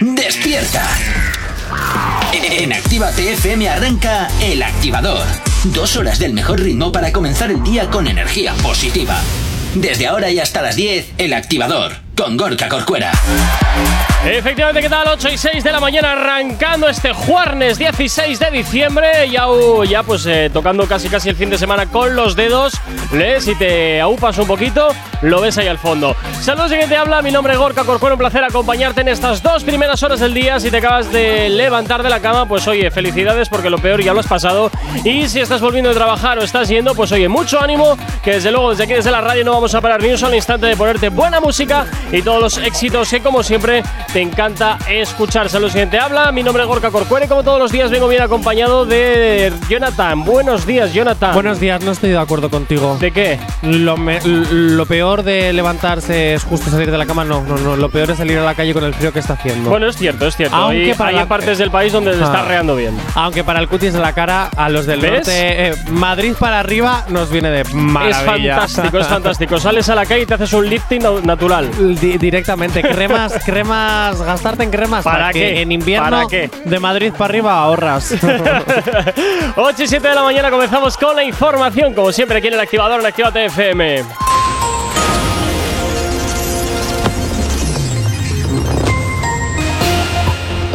¡Despierta! En Activa TFM arranca El Activador. Dos horas del mejor ritmo para comenzar el día con energía positiva. Desde ahora y hasta las 10, El Activador, con Gorka Corcuera. Efectivamente, ¿qué tal? 8 y 6 de la mañana arrancando este jueves 16 de diciembre. Ya, ya pues eh, tocando casi casi el fin de semana con los dedos. Lees y te aupas un poquito, lo ves ahí al fondo. Saludos, que te habla. Mi nombre es Gorka Corcuero. Un placer acompañarte en estas dos primeras horas del día. Si te acabas de levantar de la cama, pues oye, felicidades porque lo peor ya lo has pasado. Y si estás volviendo de trabajar o estás yendo, pues oye, mucho ánimo. Que desde luego, desde aquí, desde la radio, no vamos a parar ni un solo instante de ponerte buena música y todos los éxitos que, como siempre, te encanta escuchar. Saludos, siguiente habla. Mi nombre es Gorka Corcuere. Como todos los días, vengo bien acompañado de Jonathan. Buenos días, Jonathan. Buenos días, no estoy de acuerdo contigo. ¿De qué? Lo, lo peor de levantarse es justo salir de la cama. No, no, no. Lo peor es salir a la calle con el frío que está haciendo. Bueno, es cierto, es cierto. Aunque hay, hay partes del país donde se está ah. reando bien. Aunque para el cutis de la cara, a los del norte, eh, Madrid para arriba nos viene de maravilla. Es fantástico, es fantástico. Sales a la calle y te haces un lifting natural. directamente. Cremas, cremas gastarte en cremas. ¿Para, que en invierno de Madrid para arriba ahorras. 8 y 7 de la mañana comenzamos con la información, como siempre aquí en el activador en Activate FM.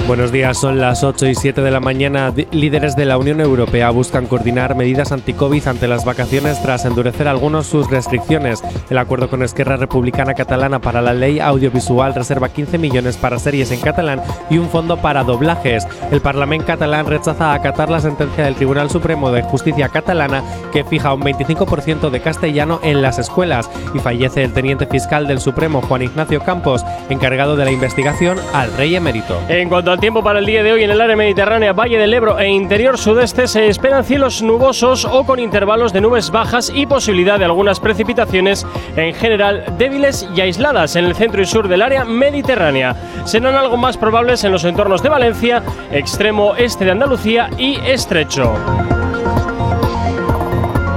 Buenos días, son las 8 y 7 de la mañana. Líderes de la Unión Europea buscan coordinar medidas anti-COVID ante las vacaciones tras endurecer algunos sus restricciones. El acuerdo con Esquerra Republicana Catalana para la ley audiovisual reserva 15 millones para series en catalán y un fondo para doblajes. El Parlamento catalán rechaza acatar la sentencia del Tribunal Supremo de Justicia catalana que fija un 25% de castellano en las escuelas y fallece el teniente fiscal del Supremo Juan Ignacio Campos, encargado de la investigación al rey emérito. En cuanto tiempo para el día de hoy en el área mediterránea, Valle del Ebro e interior sudeste se esperan cielos nubosos o con intervalos de nubes bajas y posibilidad de algunas precipitaciones, en general débiles y aisladas en el centro y sur del área mediterránea. Serán algo más probables en los entornos de Valencia, extremo este de Andalucía y estrecho.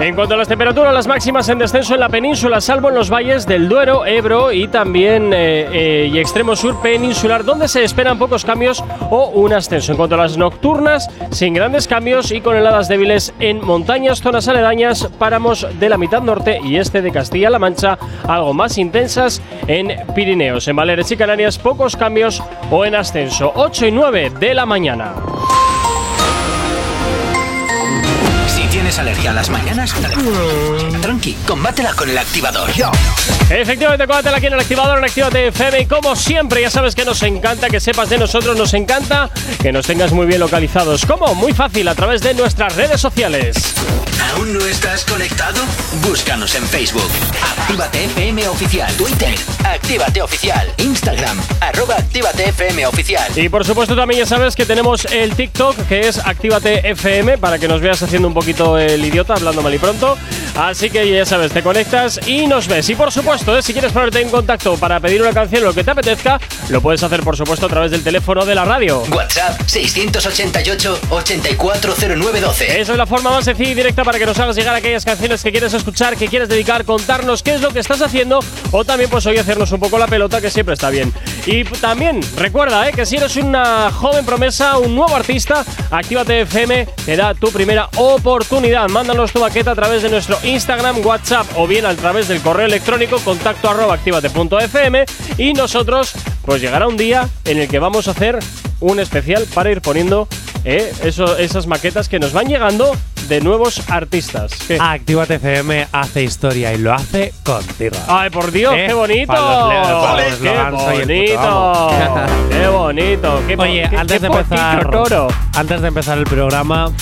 En cuanto a las temperaturas, las máximas en descenso en la península, salvo en los valles del Duero, Ebro y también eh, eh, y extremo sur peninsular, donde se esperan pocos cambios o un ascenso. En cuanto a las nocturnas, sin grandes cambios y con heladas débiles en montañas, zonas aledañas, páramos de la mitad norte y este de Castilla-La Mancha, algo más intensas en Pirineos. En Baleares y Canarias, pocos cambios o en ascenso. 8 y 9 de la mañana. ¿Tienes alergia a las mañanas? Tranqui, combátela con el activador. Efectivamente, combátela aquí en el activador en Actívate FM. Y como siempre, ya sabes que nos encanta que sepas de nosotros, nos encanta que nos tengas muy bien localizados. ¿Cómo? Muy fácil, a través de nuestras redes sociales. ¿Aún no estás conectado? Búscanos en Facebook. Actívate FM Oficial. Twitter. Actívate Oficial. Instagram. Arroba Actívate FM Oficial. Y por supuesto también ya sabes que tenemos el TikTok que es Actívate FM para que nos veas haciendo un poquito el idiota, hablando mal y pronto. Así que ya sabes, te conectas y nos ves. Y por supuesto, eh, si quieres ponerte en contacto para pedir una canción o lo que te apetezca, lo puedes hacer por supuesto a través del teléfono de la radio. WhatsApp 688-840912. Esa es la forma más sencilla y directa para que nos hagas llegar aquellas canciones que quieres escuchar, que quieres dedicar, contarnos qué es lo que estás haciendo o también pues hoy hacernos un poco la pelota que siempre está bien. Y también recuerda eh, que si eres una joven promesa, un nuevo artista, Actívate FM te da tu primera oportunidad. Mándanos tu maqueta a través de nuestro Instagram, WhatsApp o bien a través del correo electrónico contacto arroba activate.fm y nosotros pues llegará un día en el que vamos a hacer un especial para ir poniendo eh, esas maquetas que nos van llegando de nuevos artistas. Actívate FM hace historia y lo hace contigo. ¡Ay, por Dios! ¡Qué bonito! ¡Qué bonito! ¡Qué bonito! ¡Qué Oye, antes de empezar, antes de empezar el programa,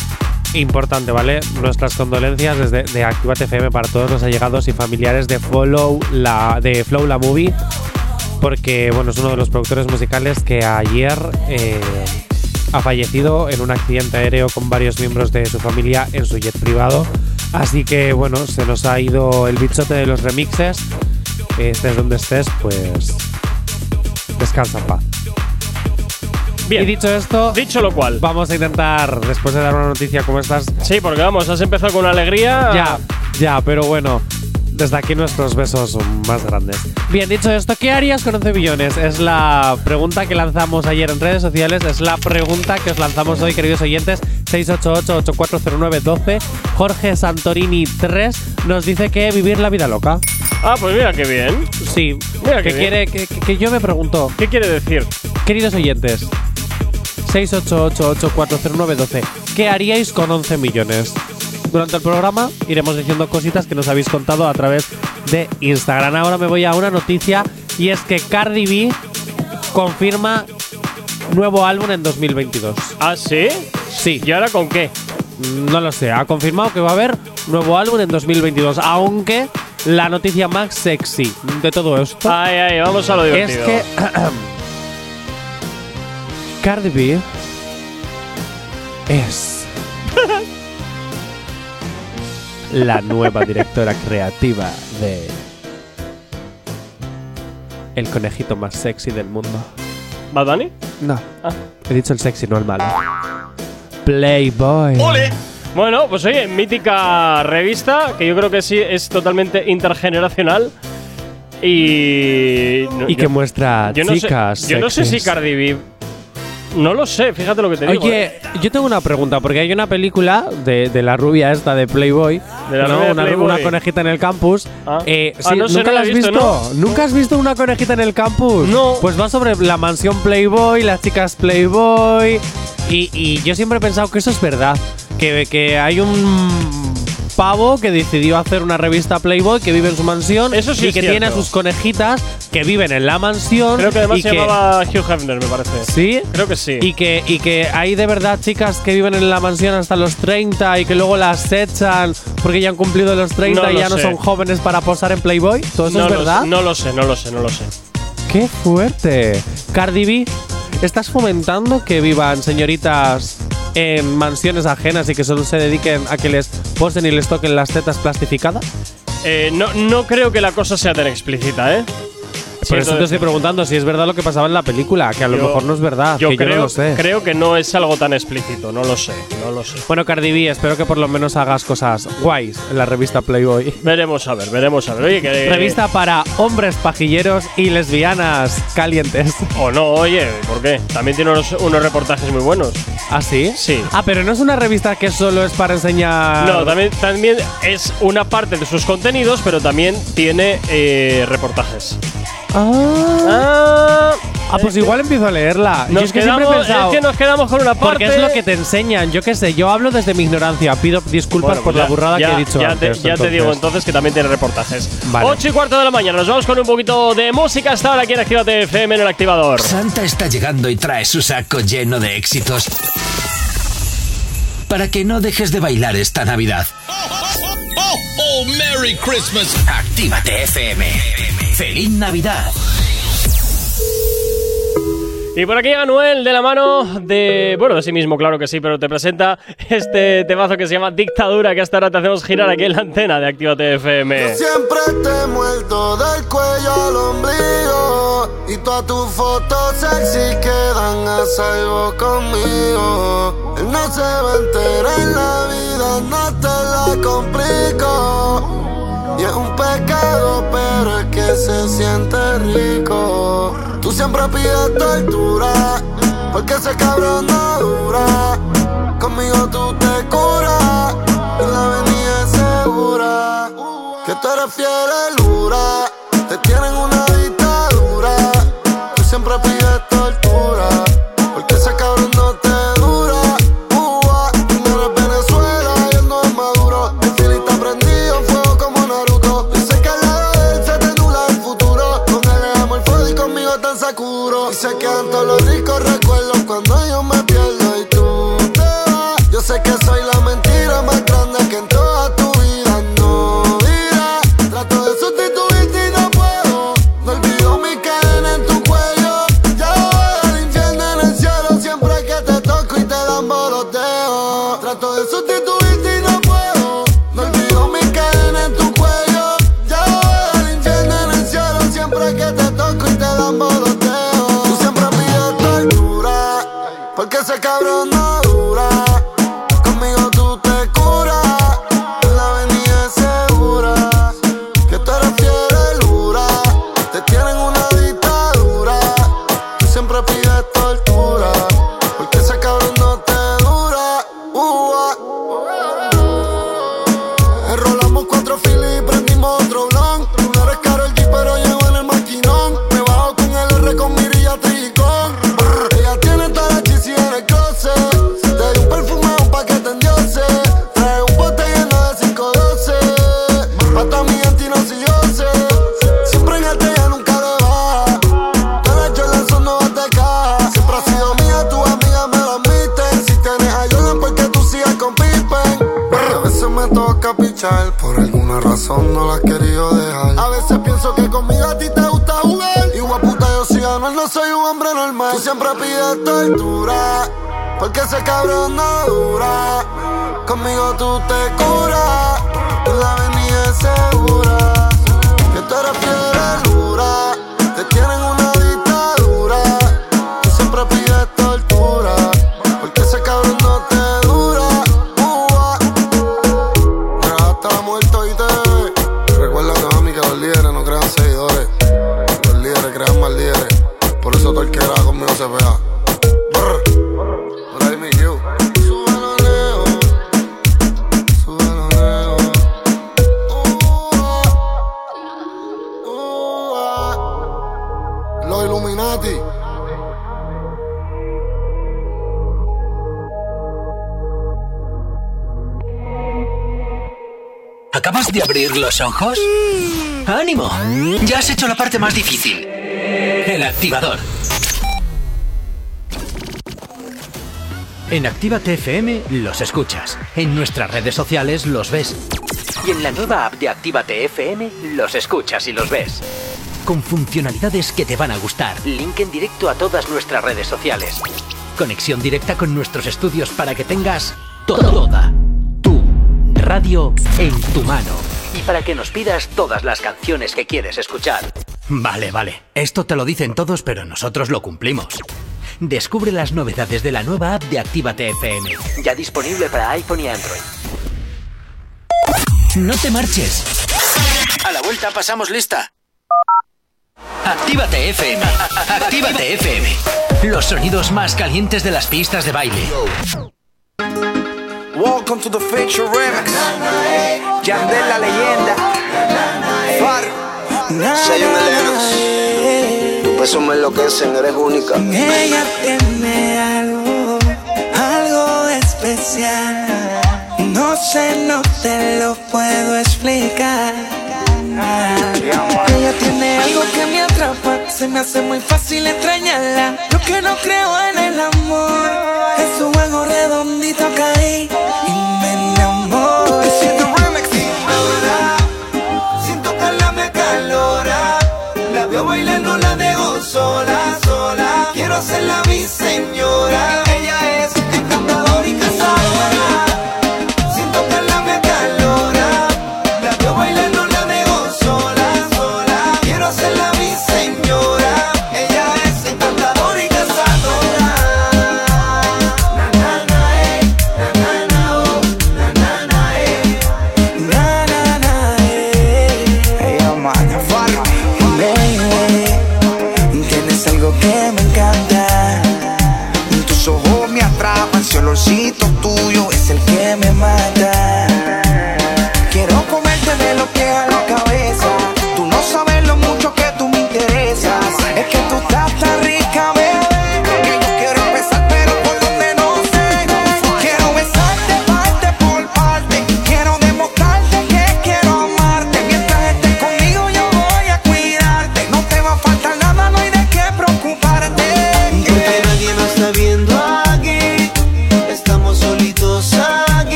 importante, ¿vale? Nuestras condolencias desde de Activate FM para todos los allegados y familiares de Follow la de Flow la Movie, porque bueno es uno de los productores musicales que ayer eh, ha fallecido en un accidente aéreo con varios miembros de su familia en su jet privado. Así que bueno, se nos ha ido el bichote de los remixes. Estés donde estés, pues descansa en paz. Bien. Y dicho esto, dicho lo cual, vamos a intentar, después de dar una noticia como estas. Sí, porque vamos, has empezado con alegría. Ya, ya, pero bueno. Desde aquí nuestros besos más grandes. Bien, dicho esto, ¿qué harías con 11 billones? Es la pregunta que lanzamos ayer en redes sociales, es la pregunta que os lanzamos hoy, queridos oyentes. 688-8409-12. Jorge Santorini 3 nos dice que vivir la vida loca. Ah, pues mira qué bien. Sí, Mira que qué quiere que, que yo me pregunto, ¿Qué quiere decir? queridos oyentes, 688-8409-12, ¿qué haríais con 11 millones? Durante el programa iremos diciendo cositas que nos habéis contado a través de Instagram. Ahora me voy a una noticia y es que Cardi B confirma nuevo álbum en 2022. ¿Ah, sí? Sí, ¿Y ahora con qué? no lo sé, ha confirmado que va a haber nuevo álbum en 2022, aunque la noticia más sexy de todo esto Ay, ay, vamos a lo es divertido. que Cardi B es la nueva directora creativa de el conejito más sexy del mundo. ¿Bad Bunny? No, Ah. he dicho el sexy, no el malo. Playboy. Bueno, pues oye, mítica revista, que yo creo que sí es totalmente intergeneracional. Y. Y que muestra yo no chicas. Sé, yo no sé si. Cardi B. No lo sé, fíjate lo que te digo. Oye, ¿eh? yo tengo una pregunta, porque hay una película de, de la rubia esta de Playboy, De la ¿no? rubia de una, Playboy. una conejita en el campus. Ah. Eh, Ah, sí, no sé, ¿Nunca no la has visto, visto? ¿Nunca has visto una conejita en el campus? No. Pues va sobre la mansión Playboy, las chicas Playboy. Y, y yo siempre he pensado que eso es verdad. Que, que hay un pavo que decidió hacer una revista Playboy que vive en su mansión Eso sí y es que tiene a sus conejitas que viven en la mansión. Creo que además y se que- llamaba Hugh Hefner, me parece. ¿Sí? Creo que sí. Y que, y que hay de verdad chicas que viven en la mansión hasta los 30 y que luego las echan porque ya han cumplido los 30 No y lo ya no sé. son jóvenes para posar en Playboy. ¿Todo eso no es lo verdad? sé, no lo sé, no lo sé, no lo sé. ¡Qué fuerte! Cardi B, ¿estás fomentando que vivan señoritas en mansiones ajenas y que solo se dediquen a que les posen y les toquen las tetas plastificadas? Eh, no, no creo que la cosa sea tan explícita, ¿eh? Por eso te estoy preguntando si es verdad lo que pasaba en la película, que a lo mejor no es verdad, Yo que creo, yo no lo sé. creo que no es algo tan explícito, no lo sé, no lo sé. Bueno, Cardi B, espero que por lo menos hagas cosas guays en la revista Playboy. Veremos a ver, veremos a ver. Oye, que. Revista para hombres pajilleros y lesbianas calientes. O no, oye, ¿por qué? También tiene unos, unos reportajes muy buenos. ¿Ah, sí? Sí. Ah, pero no es una revista que solo es para enseñar. No, también, también es una parte de sus contenidos, pero también tiene eh, reportajes. Ah, Ah, Ah, pues igual empiezo a leerla. Yo nos es que siempre he quedamos, pensado. es que nos quedamos con una parte. Porque es lo que te enseñan. Yo qué sé, yo hablo desde mi ignorancia. Pido disculpas Bueno, por pues la ya- burrada ya- que he dicho ya antes. Te, ya te digo entonces que también tiene reportajes. Vale. 8 y cuarto de la mañana, nos vamos con un poquito de música hasta ahora aquí en Actívate FM en el activador. Santa está llegando y trae su saco lleno de éxitos. Para que no dejes de bailar esta Navidad. Oh, oh, Merry Christmas. Actívate FM. ¡Feliz Navidad! Y por aquí Manuel de la mano de. Bueno, de sí mismo, claro que sí, pero te presenta este temazo que se llama Dictadura, que hasta ahora te hacemos girar aquí en la antena de Actívate FM. Siempre te muerto del cuello al ombligo Y todas tus fotos sexy quedan a salvo conmigo Él no se va a enterar en la vida, no te la complico y es un pecado, pero es que se siente rico. Tú siempre pides tortura, porque ese cabrón no dura. Conmigo tú te curas, y la avenida es segura. Que tú eres fiel dura, te tienen una Dice que al lado gano, no soy un hombre normal. Tú siempre pides tortura. Porque ese cabrón no dura. Conmigo tú te curas. Y la avenida es segura. Que tú eres fiel de abrir los ojos? ¡Ánimo! Ya has hecho la parte más difícil. El activador. En Actívate FM los escuchas. En nuestras redes sociales los ves. Y en la nueva app de Actívate FM los escuchas y los ves. Con funcionalidades que te van a gustar. Link en directo a todas nuestras redes sociales. Conexión directa con nuestros estudios para que tengas toda radio en tu mano. Y para que nos pidas todas las canciones que quieres escuchar. Vale, vale. Esto te lo dicen todos, pero nosotros lo cumplimos. Descubre las novedades de la nueva app de Actívate FM. Ya disponible para iPhone y Android. No te marches. A la vuelta pasamos lista. Actívate FM. Actívate FM. Los sonidos más calientes de las pistas de baile. Welcome to the Feature Remix. Yandel la leyenda. Far. Sello Melenos. Tu peso me enloquecen, eres única. Ella tiene algo, algo especial. No sé, no te lo puedo explicar. Ella tiene algo que me atrapa, se me hace muy fácil extrañarla. Yo que no creo en el amor, es un juego redondito caí y me enamoré. Sin tocarla me calora, la veo bailando, la dejo sola, sola. Quiero hacerla mi señora. Ella es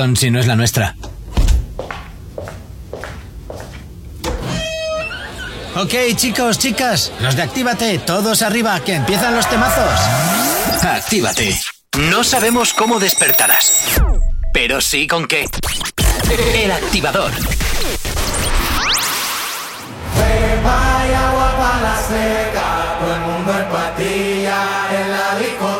Perdón si no es la nuestra. Ok, chicos, chicas, los de Actívate, todos arriba, que empiezan los temazos. Actívate. No sabemos cómo despertarás, pero sí con qué. El activador. Agua para la seca, todo el mundo en patilla en la discoteca.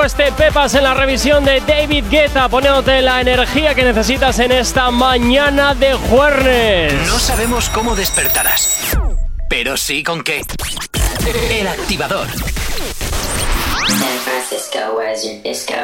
De este Pepas en la revisión de David Guetta, poniéndote la energía que necesitas en esta mañana de jueves. No sabemos cómo despertarás, pero sí con qué. El activador.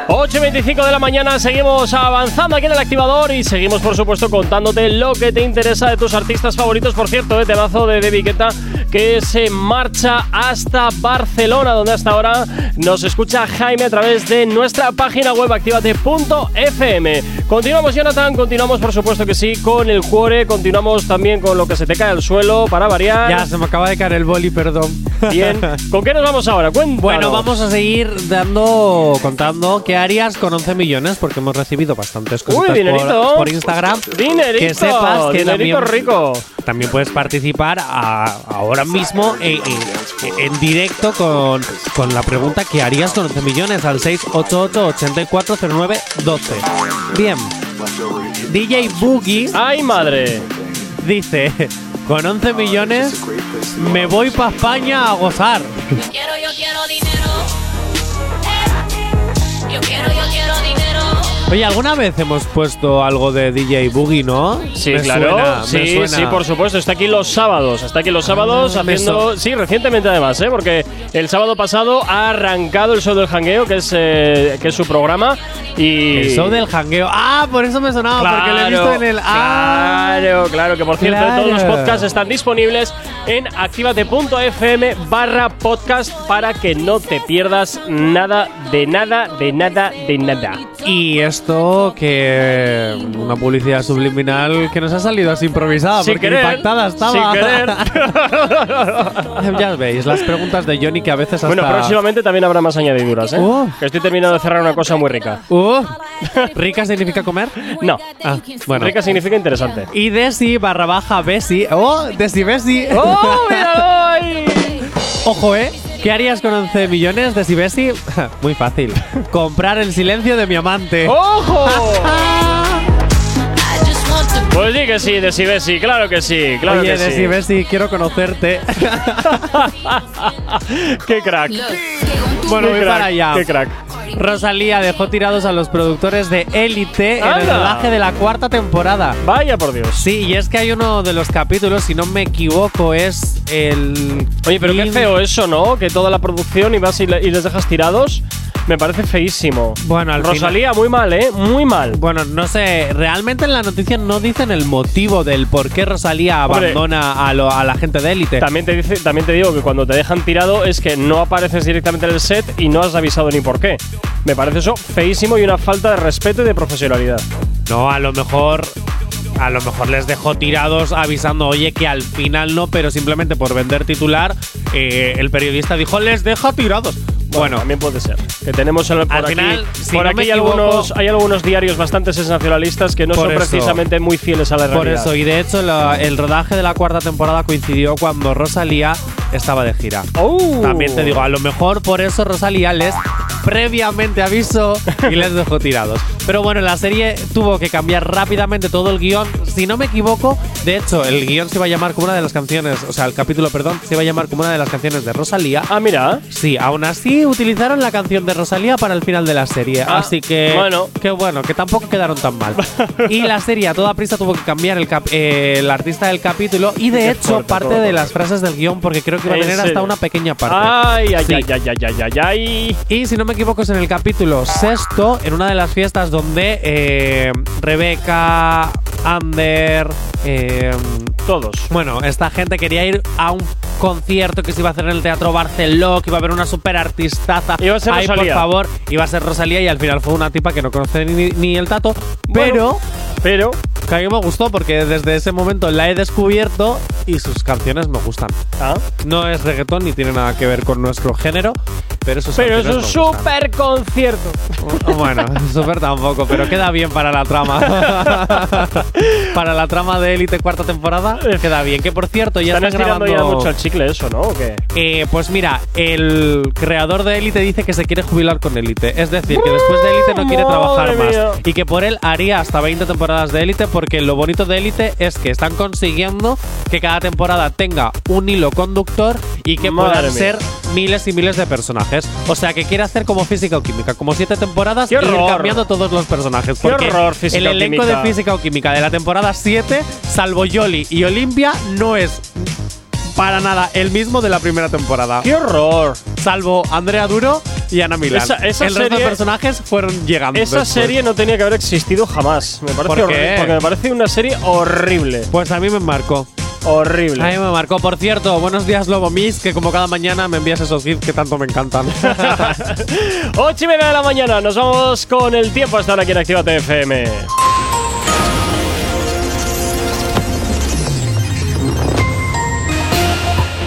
8.25 de la mañana, seguimos avanzando aquí en el activador y seguimos, por supuesto, contándote lo que te interesa de tus artistas favoritos. Por cierto, el temazo de David Guetta que se marcha hasta Barcelona, donde hasta ahora nos escucha Jaime a través de nuestra página web activate.fm. Continuamos, Jonathan, continuamos, por supuesto que sí, con el cuore, continuamos también con lo que se te cae al suelo para variar. Ya, se me acaba de caer el boli, perdón. Bien, ¿con qué nos vamos ahora? Cuéntanos. Bueno, vamos a seguir dando, contando qué harías con 11 millones, porque hemos recibido bastantes dinerito. por, por Instagram. Dinerito, que sepas que dinerito también, rico. También puedes participar a- ahora mismo en, en- en directo con, con la pregunta ¿qué harías con 11 millones? Al 688-8409-12. Bien. DJ Boogie. ¡Ay, madre! Dice, con 11 millones me voy para España a gozar. Quiero, yo quiero dinero. Eh, Yo quiero, yo quiero dinero. Oye, ¿alguna vez hemos puesto algo de DJ Boogie, no? Sí, Me claro. suena, me sí, suena. sí, por supuesto. Está aquí los sábados. Está aquí los sábados Ah, me haciendo. Sí, recientemente además, ¿eh? Porque el sábado pasado ha arrancado el show del jangueo, que es, eh, que es su programa. Y. El show del jangueo. Ah, por eso me sonaba, porque lo he visto en el. Ah, Claro, claro, que por cierto, Claro. todos los podcasts están disponibles en activate.fm barra podcast para que no te pierdas nada, de nada, de nada, de nada. Y esto que. Una publicidad subliminal que nos ha salido así improvisada, Sin porque querer, impactada estaba. sin querer. ya veis, las preguntas de Johnny que a veces hasta. Bueno, próximamente también habrá más añadiduras, ¿eh? Uh. Que estoy terminando de cerrar una cosa muy rica. Uh, ¿Rica significa comer? No. Ah, bueno. Rica significa interesante. Y Desi barra baja Besi. ¡Oh! Desi Besi. ¡Oh, míralo ahí! Ojo, ¿eh? ¿Qué harías con 11 millones de Sibesi? Muy fácil. Comprar el silencio de mi amante. ¡Ojo! Pues sí que sí, de Sibesi, claro que sí, claro Oye, que sí. Desi Besi, quiero conocerte. ¡Qué crack! bueno, Qué voy crack, para allá. ¡Qué crack! Rosalía dejó tirados a los productores de Élite en el rodaje de la cuarta temporada. Vaya por Dios. Sí, y es que hay uno de los capítulos, si no me equivoco, es el. Oye, pero qué feo eso, ¿no? Que toda la producción y vas y, le- y les dejas tirados. Me parece feísimo. Bueno, al Rosalía, muy mal, ¿eh? Muy mal. Bueno, no sé, realmente en la noticia no dicen el motivo del por qué Rosalía Hombre, abandona a, lo- a la gente de Élite. También te, dice, también te digo que cuando te dejan tirado es que no apareces directamente en el set y no has avisado ni por qué. Me parece eso feísimo y una falta de respeto y de profesionalidad. No, a lo mejor. A lo mejor les dejó tirados avisando, oye, que al final no, pero simplemente por vender titular, eh, el periodista dijo, les deja tirados. Bueno, también puede ser. Que tenemos el, por Al aquí, final, si por no aquí hay, equivoco- algunos, hay algunos diarios bastante sensacionalistas que no Por son eso. precisamente muy fieles a la por realidad. eso, y de hecho el rodaje de la cuarta temporada coincidió cuando Rosalía estaba de gira. ¡Oh! También te digo, a lo mejor por eso Rosalía les previamente avisó y les dejó tirados. Pero bueno, la serie tuvo que cambiar rápidamente todo el guion. Si no me equivoco, de hecho, el guion se iba a llamar como una de las canciones, o sea, el capítulo, perdón, se iba a llamar como una de las canciones de Rosalía. Ah, mira. Sí, aún así utilizaron la canción de Rosalía para el final de la serie. Ah, así que. bueno. Que bueno, que tampoco quedaron tan mal. y la serie a toda prisa tuvo que cambiar el, cap- eh, el artista del capítulo y de Qué hecho fuerte parte todo. de las frases del guion porque creo que iba a ¿En tener hasta serio? una pequeña parte. Ay, ay, Sí. ay, ay, ay, ay, ay, ay. Y si no me equivoco es en el capítulo sexto, en una de las fiestas donde eh, Rebeca, Ander, eh, Todos. bueno, esta gente quería ir a un concierto que se iba a hacer en el Teatro Barceló, que iba a haber una super artistaza. Iba a ser Ay, por Rosalía. favor, iba a ser Rosalía y al final fue una tipa que no conoce ni, ni el tato. Bueno, pero Pero, que a mí me gustó porque desde ese momento la he descubierto y sus canciones me gustan. ah, No es reggaetón ni tiene nada que ver con nuestro género, pero es un super concierto. Bueno, súper tampoco, pero queda bien para la trama. para la trama de Élite cuarta temporada, queda bien. Que por cierto, ya Están están grabando. ya mucho el chicle eso, ¿no? ¿O qué? Eh, pues mira, el creador de Élite dice que se quiere jubilar con Élite. Es decir, que después de Élite no quiere trabajar mía. más. Y que por él haría hasta 20 temporadas de Élite, porque lo bonito de Élite es que están consiguiendo que cada temporada tenga un hilo conductor y que Madre puedan mía. ser miles y miles de personajes. O sea, que quiere hacer como física o química, como siete temporadas ¡Qué y ir cambiando todos los personajes. ¡Qué Porque horror, física el elenco de física o química de la temporada 7, salvo Yoli y Olimpia, no es para nada el mismo de la primera temporada. ¡Qué horror! Salvo Andrea Duro y Ana Milán. Esa- esa el resto de serie- personajes fueron llegando. Esa después. serie no tenía que haber existido jamás. Me parece ¿Por horrible. qué? Porque me parece una serie horrible. Pues a mí me marcó. Horrible. A mí me marcó. Por cierto, buenos días, Lobo Miss, que como cada mañana me envías esos gifs que tanto me encantan. 8 y media de la mañana, nos vamos con el tiempo hasta ahora aquí en Actívate FM.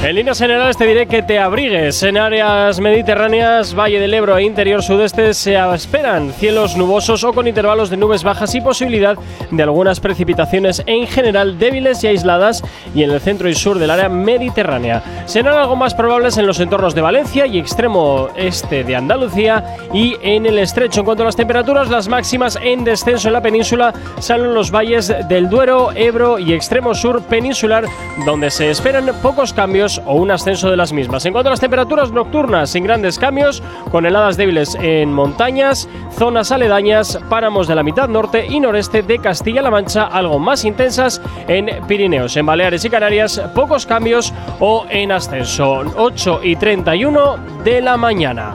En líneas generales te diré que te abrigues. En áreas mediterráneas, Valle del Ebro e interior sudeste se esperan cielos nubosos o con intervalos de nubes bajas y posibilidad de algunas precipitaciones en general débiles y aisladas y en el centro y sur del área mediterránea. Serán algo más probables en los entornos de Valencia y extremo este de Andalucía y en el estrecho. En cuanto a las temperaturas, las máximas en descenso en la península salen los valles del Duero, Ebro y extremo sur peninsular, donde se esperan pocos cambios o un ascenso de las mismas. En cuanto a las temperaturas nocturnas, sin grandes cambios, con heladas débiles en montañas, zonas aledañas, páramos de la mitad norte y noreste de Castilla-La Mancha, algo más intensas en Pirineos. En Baleares y Canarias, pocos cambios o en ascenso. 8 y 31 de la mañana.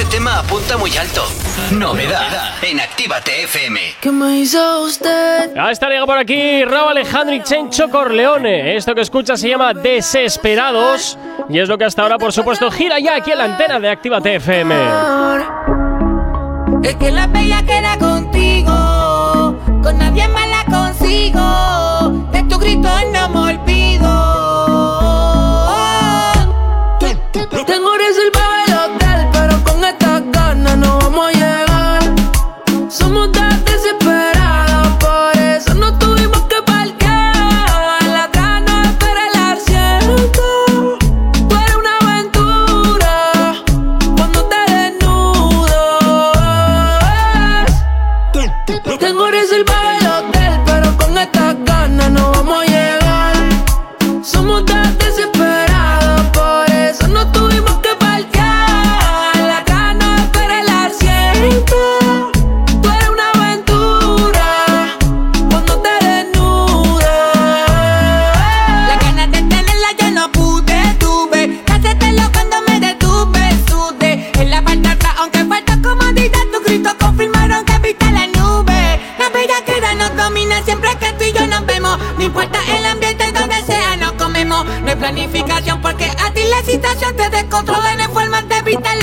Este tema apunta muy alto. Novedad en Actívate FM. ¿Qué me hizo usted? Ya está llega por aquí Raúl Alejandro y Chencho Corleone. Esto que escuchas se llama Desesperados y es lo que hasta ahora, por supuesto, gira ya aquí en la antena de Actívate FM. Es que la bella queda contigo, con nadie más la consigo. De tu grito no porque a ti la situación te descontrola en forma de vital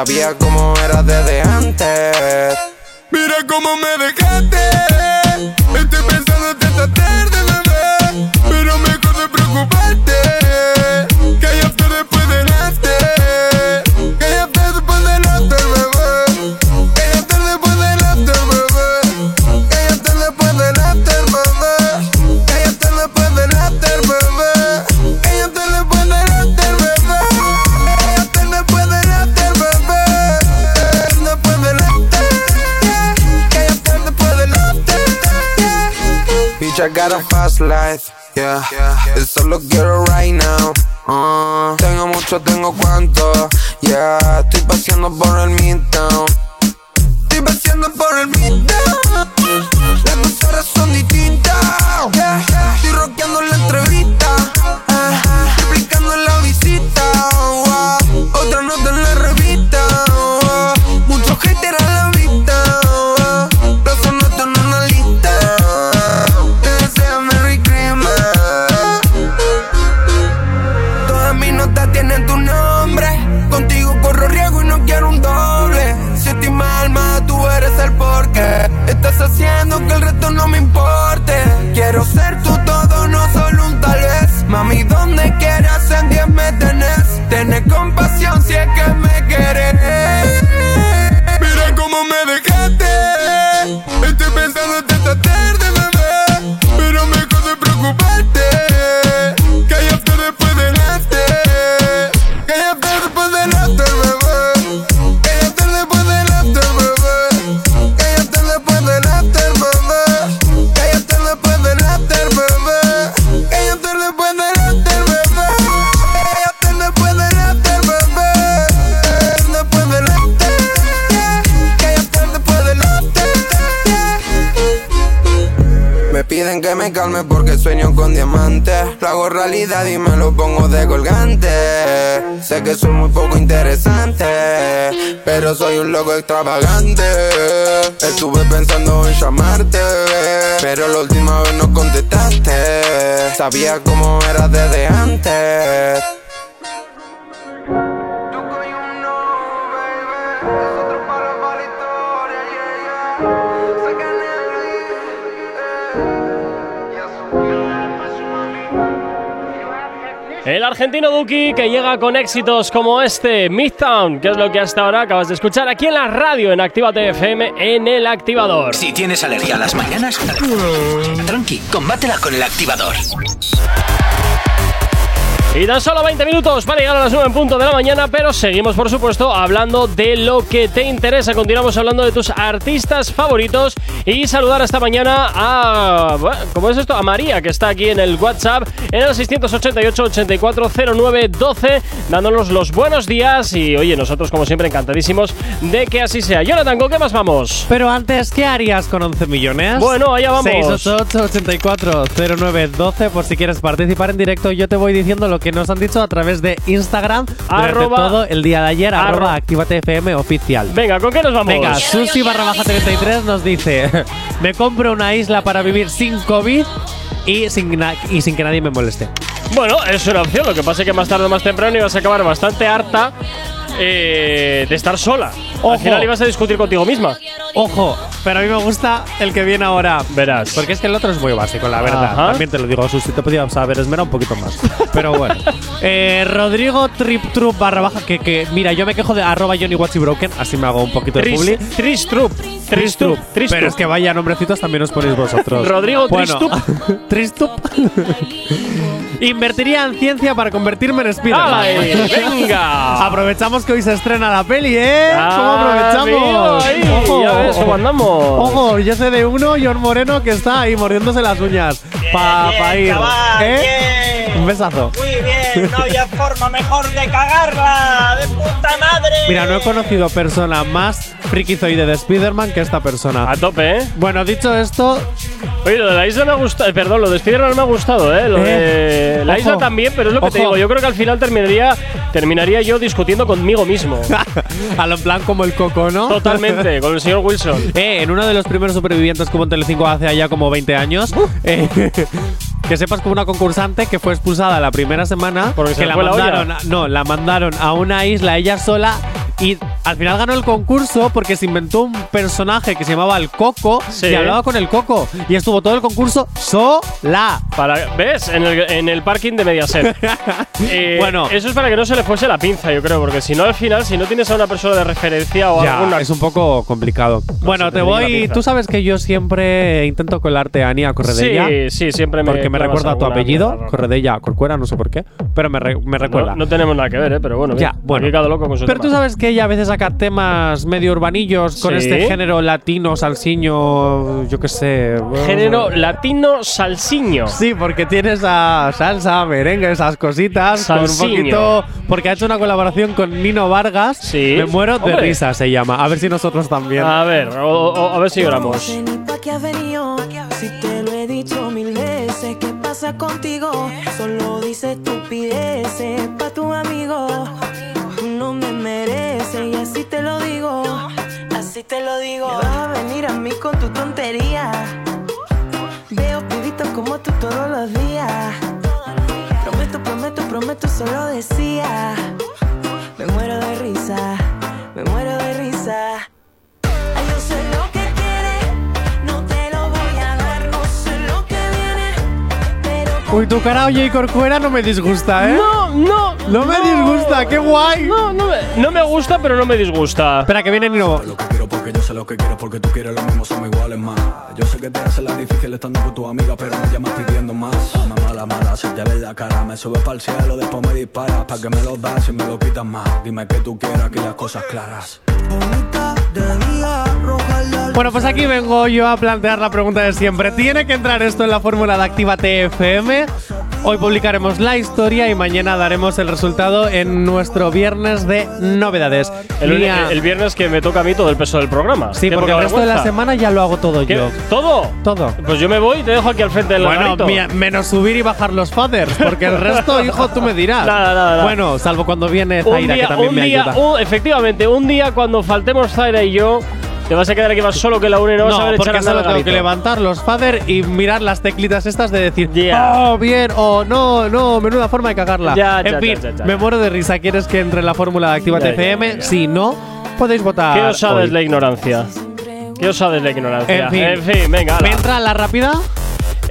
Sabía cómo eras desde antes. Mira cómo me dejaste. Me lo pongo de colgante. Sé que soy muy poco interesante, pero soy un loco extravagante. Estuve pensando en llamarte, pero la última vez no contestaste. Sabía cómo era desde antes. El argentino Duki que llega con éxitos como este, Midtown, que es lo que hasta ahora acabas de escuchar aquí en la radio en Actívate FM en el activador. Si tienes alergia a las mañanas, tranqui, combátela con el activador. Y tan solo 20 minutos para llegar a las 9 en punto de la mañana, pero seguimos, por supuesto, hablando de lo que te interesa. Continuamos hablando de tus artistas favoritos y saludar esta mañana a. ¿Cómo es esto? A María, que está aquí en el WhatsApp, en el 688-8409-12, dándonos los buenos días. Y oye, nosotros, como siempre, encantadísimos de que así sea. Jonathan, ¿con qué más vamos? Pero antes, ¿qué harías con 11 millones? Bueno, allá vamos. 688-8409-12 por si quieres participar en directo. Yo te voy diciendo lo que nos han dicho a través de Instagram Arroba- todo el día de ayer, arro- arroba Actívate FM oficial. Venga, ¿con qué nos vamos? Venga, Susi barra baja 33 nos dice: Me compro una isla para vivir sin COVID y sin, y sin que nadie me moleste. Bueno, es una opción. Lo que pasa es que más tarde o más temprano ibas a acabar bastante harta eh, de estar sola. Ojo. Al final ibas a discutir contigo misma. Ojo, pero a mí me gusta el que viene ahora. Verás. Porque es que el otro es muy básico, la verdad. Ajá. También te lo digo, Susi, te podía saber esmera un poquito más. Pero bueno. Eh, Rodrigo Trip Troop barra baja, que, que mira, yo me quejo de arroba Johnny Watchy Broken, así me hago un poquito de publi. Tris, Tristrup. Tristrup. Tristrup. Pero es que vaya nombrecitos también os ponéis vosotros. Rodrigo bueno, Tristup. Tristup. Invertiría en ciencia para convertirme en Spiderman. ¡Ay, venga! Aprovechamos que hoy se estrena la peli, ¿eh? ¿Cómo Ah, aprovechamos? amigo, ahí, ya ves cómo andamos. Ojo, yo sé de uno, John Moreno, que está ahí mordiéndose las uñas. Pa, bien, pa ir. chaval, ¿Eh? Un besazo. Muy bien, no había forma mejor de cagarla, de puta madre. Mira, no he conocido persona más frikizoide de Spider-Man que esta persona. A tope, ¿eh? Bueno, dicho esto, Oye, lo de la isla me ha gustado. Perdón, lo de Spiderman me ha gustado, ¿eh? Lo de la Ojo. isla también, pero es lo que te Ojo. digo. Yo creo que al final terminaría, terminaría yo discutiendo conmigo mismo. a lo en plan como el coco, ¿no? Totalmente, con el señor Wilson. Eh, en uno de los primeros supervivientes que hubo en Telecinco hace allá como 20 años, eh, que sepas hubo una concursante que fue expulsada la primera semana Porque que la fue la olla. mandaron, no, la mandaron a una isla ella sola y al final ganó el concurso porque se inventó un personaje que se llamaba el Coco Sí. y hablaba con el Coco y estuvo todo el concurso sola. Para, ¿Ves? En el, en el parking de Mediaset. Eh, Bueno. Eso es para que no se le fuese la pinza, yo creo, porque si no, al final, si no tienes a una persona de referencia o Ya, alguna. es un poco complicado. bueno, se te voy. Tú sabes que yo siempre intento colarte a Ania Corredella. Sí, sí, siempre me. Porque me recuerda a tu apellido, mierda. Corredella, Corcuera, no sé por qué, pero me, re- me recuerda. No, no tenemos nada que ver, ¿eh? Pero bueno, Ya, bien. bueno. Cada loco con su Pero tú tema. sabes que ella a veces saca temas medio urbanillos con Sí. este género latino, salsiño, yo qué sé. Género latino salsiño. Sí, porque tiene esa salsa, merengue, esas cositas. Con un Salsiño. poquito. Porque ha hecho una colaboración con Nino Vargas. Sí. Me muero de Hombre. risa, se llama. A ver si nosotros también. A ver, o- o- a ver si lloramos. No sé ni pa' qué has venido. Si te lo he dicho mil veces, ¿qué pasa contigo? Solo dices estupideces pa' tu amigo. No me mereces y así te lo digo. Así te lo digo. Me vas a venir a mí con tu tontería. Veo pibitos como tú todos los días. Prometo, prometo, prometo, solo decía. Me muero de risa, me muero de risa. Uy, tu cara, oye, y Corcuera no me disgusta, ¿eh? No, no. No me disgusta, qué guay. No, no me, no me gusta, pero no me disgusta. Espera, que viene Nino. Lo que quiero porque yo sé lo que quiero porque tú quieres lo mismo, somos iguales más. Yo sé que te hace la difícil estando con tu amiga, pero me llamas pidiendo más. Me mala, mala, se te ve la cara, me subes para el cielo, después me disparas, pa' que me lo das y me lo quitas más. Dime que tú quieras, que las cosas claras. Bueno, pues aquí vengo yo a plantear la pregunta de siempre. ¿Tiene que entrar esto en la fórmula de Activa TFM? Hoy publicaremos la historia y mañana daremos el resultado en nuestro viernes de novedades. El, viernes que me toca a mí todo el peso del programa. Sí, porque el resto de la semana ya lo hago todo ¿Qué? yo. ¿Todo? Todo. Pues yo me voy y te dejo aquí al frente del Bueno, mía- menos subir y bajar los faders, porque el resto, hijo, tú me dirás. Nada, nada, nada. Bueno, salvo cuando viene Zaira, día, que también un me día, ayuda. un- efectivamente, un día cuando faltemos Zaira y yo, te vas a quedar aquí más solo que la y no, vas a ver porque solo tengo que levantar los fader y mirar las teclitas estas de decir, Ya. oh, bien, o no, no, menuda forma de cagarla. Ya, en ya, fin, ya, me muero de risa. ¿Quieres que entre en la fórmula de Activa ya. Si no, podéis votar. ¿Qué osada hoy. es la ignorancia? ¿Qué osada es la ignorancia? En fin. venga. ¿Me ala. entra la rápida?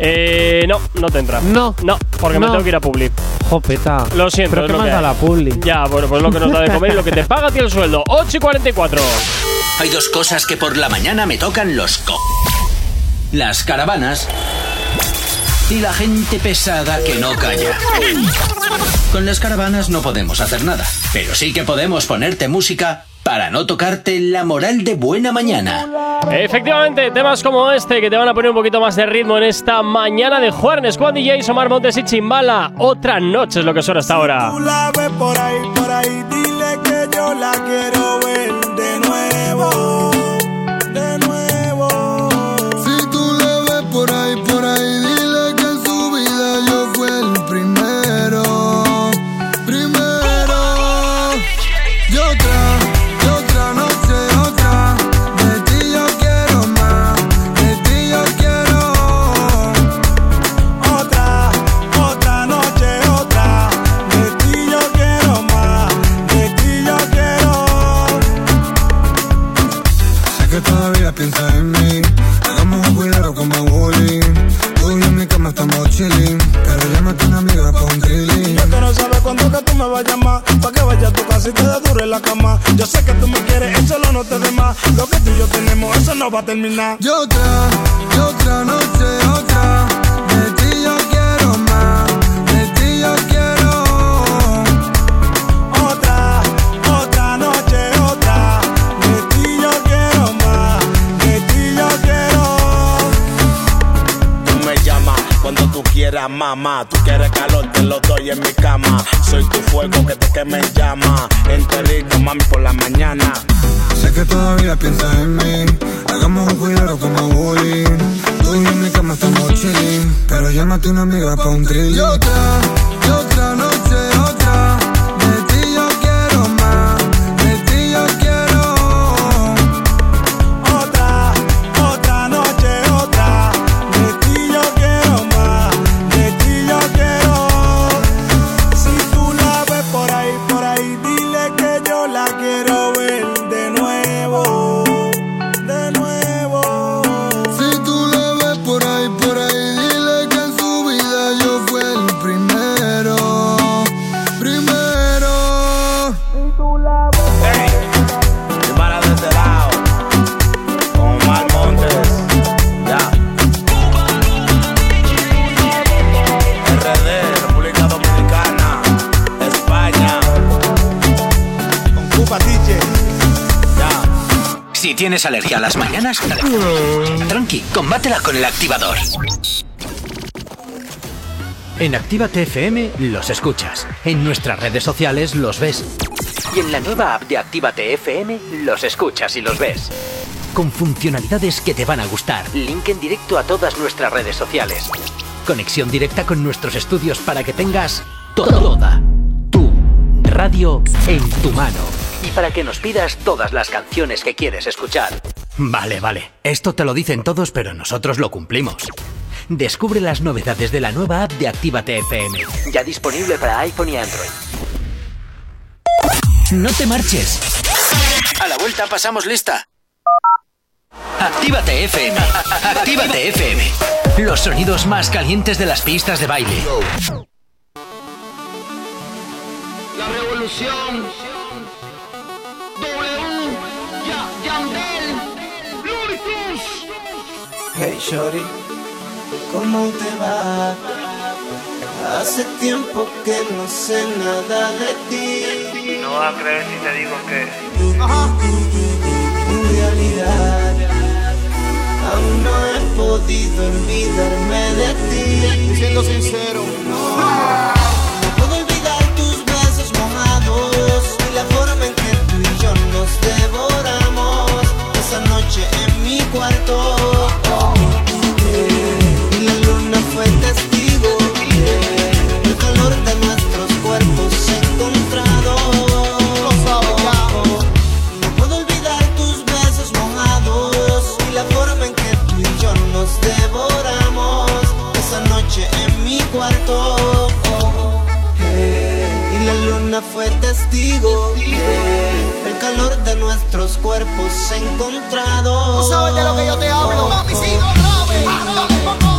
Eh, no, no te entra. No. No, porque me No. tengo que ir a Publi. Jopeta. Lo siento, Pero es qué lo más que da la publi. Ya, bueno, pues lo que nos da de comer y lo que te paga a ti el sueldo. 8 y 44. Hay dos cosas que por la mañana me tocan los co. Las caravanas y la gente pesada que no calla. Con las caravanas no podemos hacer nada, pero sí que podemos ponerte música para no tocarte la moral de buena mañana. Efectivamente, temas como este que te van a poner un poquito más de ritmo en esta mañana de Juernes con DJs Omar Montes y Chimbala. Otra noche es lo que suena hasta ahora. Tú la ves por ahí, por ahí, dile que yo la quiero ver de nuevo, dé duro en la cama. Yo sé que tú me quieres, eso solo no te dé más. Lo que tú y yo tenemos, eso no va a terminar. Y otra, y otra noche, otra. Tú quieras, mamá. Tú quieres calor, te lo doy en mi cama. Soy tu fuego que te queme en llama. Enterito, mami, por la mañana. Sé que todavía piensas en mí. Hagamos un cuidado como bullying. Tú y yo en mi cama estamos chilling. Pero llámate una amiga pa' un trilling. Y otra, y otra tienes alergia a las mañanas, tranqui, combátela con el activador. En Actívate FM los escuchas. En nuestras redes sociales los ves. Y en la nueva app de Actívate FM los escuchas y los ves. Con funcionalidades que te van a gustar. Link en directo a todas nuestras redes sociales. Conexión directa con nuestros estudios para que tengas toda tu radio en tu mano. Y para que nos pidas todas las canciones que quieres escuchar. Vale, vale. Esto te lo dicen todos, pero nosotros lo cumplimos. Descubre las novedades de la nueva app de Actívate FM. Ya disponible para iPhone y Android. No te marches. A la vuelta pasamos lista. Actívate FM. Actívate FM. Los sonidos más calientes de las pistas de baile. La revolución. Hey Shorty, ¿cómo te va? Hace tiempo que no sé nada de ti. No vas a creer si te digo que. En realidad, aún no he podido olvidarme de ti. Siendo sincero, no. no puedo olvidar tus besos mojados y la forma en que tú y yo nos devoramos esa noche en mi cuarto. fue testigo del calor de nuestros cuerpos encontrados. Tú sabes de lo que yo te hablo, mami, sigo grave.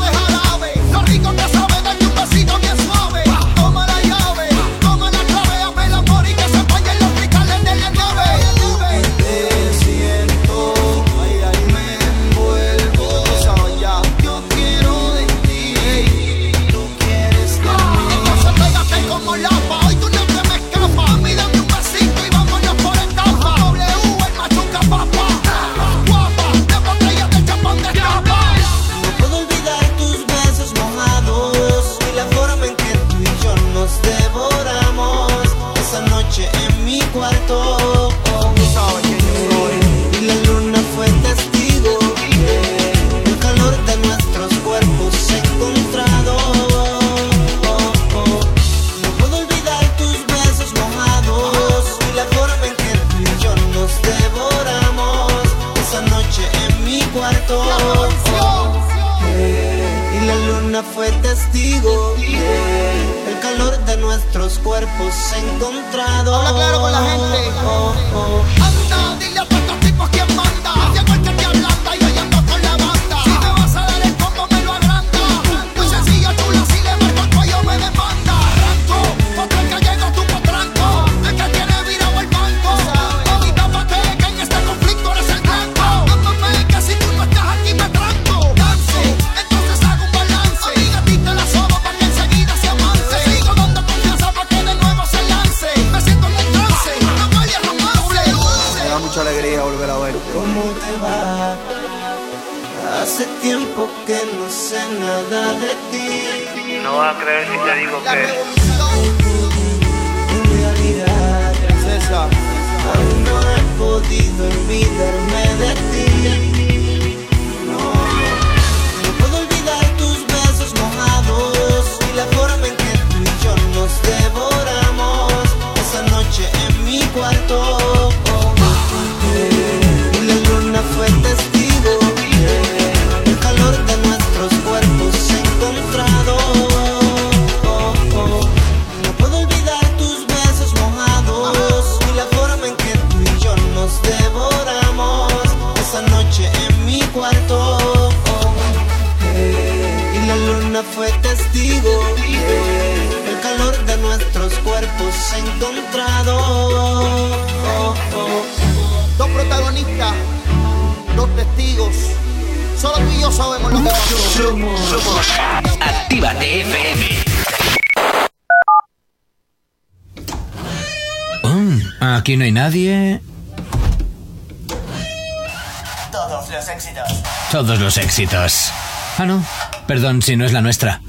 éxitos. Ah, no. Perdón si no es la nuestra.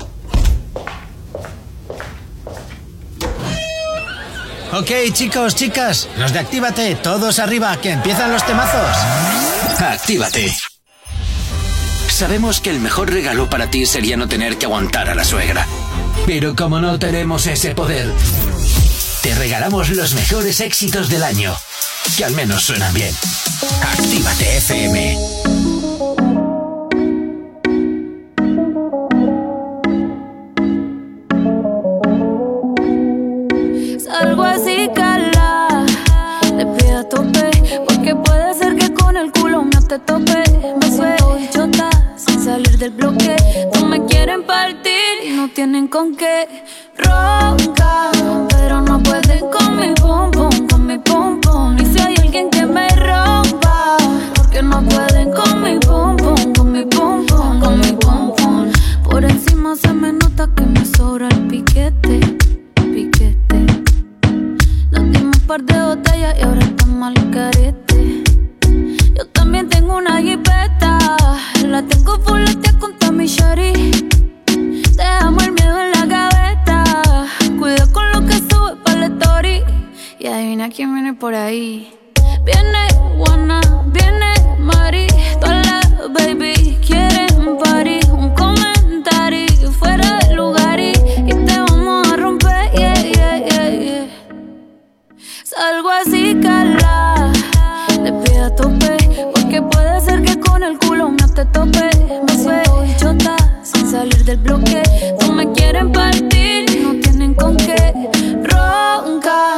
Ok, chicos, chicas, los de Actívate, todos arriba, que empiezan los temazos. Actívate. Sabemos que el mejor regalo para ti sería no tener que aguantar a la suegra. Pero como no tenemos ese poder, te regalamos los mejores éxitos del año, que al menos suenan bien. Actívate FM. Roca, pero no puede con mi pum pum, con mi pum pum. Y si hay alguien que me rompa, porque no pueden con mi pum pum, con mi pum pum, con mi pum. Por encima se me nota que me sobra el piquete, piquete. Nos dimos un par de botellas y ahora estamos al carete. Yo también tengo una jipeta, la tengo full con mi shari. Y adivina quién viene por ahí. Viene Juana, viene Mari. Todas las baby quieren party. Un comentario fuera de lugar y, te vamos a romper. Salgo así, cala. Le pido a tope. Porque puede ser que con el culo no te tope. Me suelto y chota sin salir del bloque. No me quieren partir, no tienen con qué. Ronca,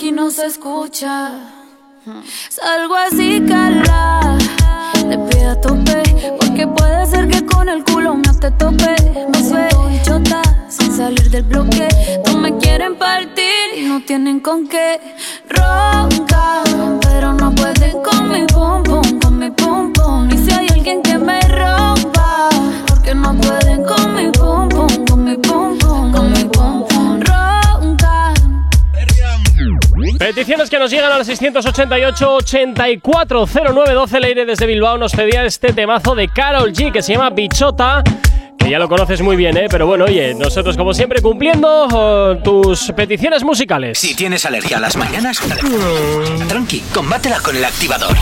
aquí no se escucha. Salgo así, cala. Le pido a tope. Porque puede ser que con el culo no te tope. Me suelto y chota sin salir del bloque. No me quieren partir y no tienen con qué. Ronca, pero no pueden con mi pum pum, con mi pum pum. Y si hay alguien que me rompa, porque no pueden con mi pum pum, con mi pum pum, con mi pum pum. Peticiones que nos llegan al 688-840912. Leire desde Bilbao nos pedía este temazo de Carol G que se llama Bichota. Que ya lo conoces muy bien, ¿eh? Pero bueno, oye, nosotros como siempre cumpliendo oh, tus peticiones musicales. Si tienes alergia a las mañanas, tranqui, combátela con el activador.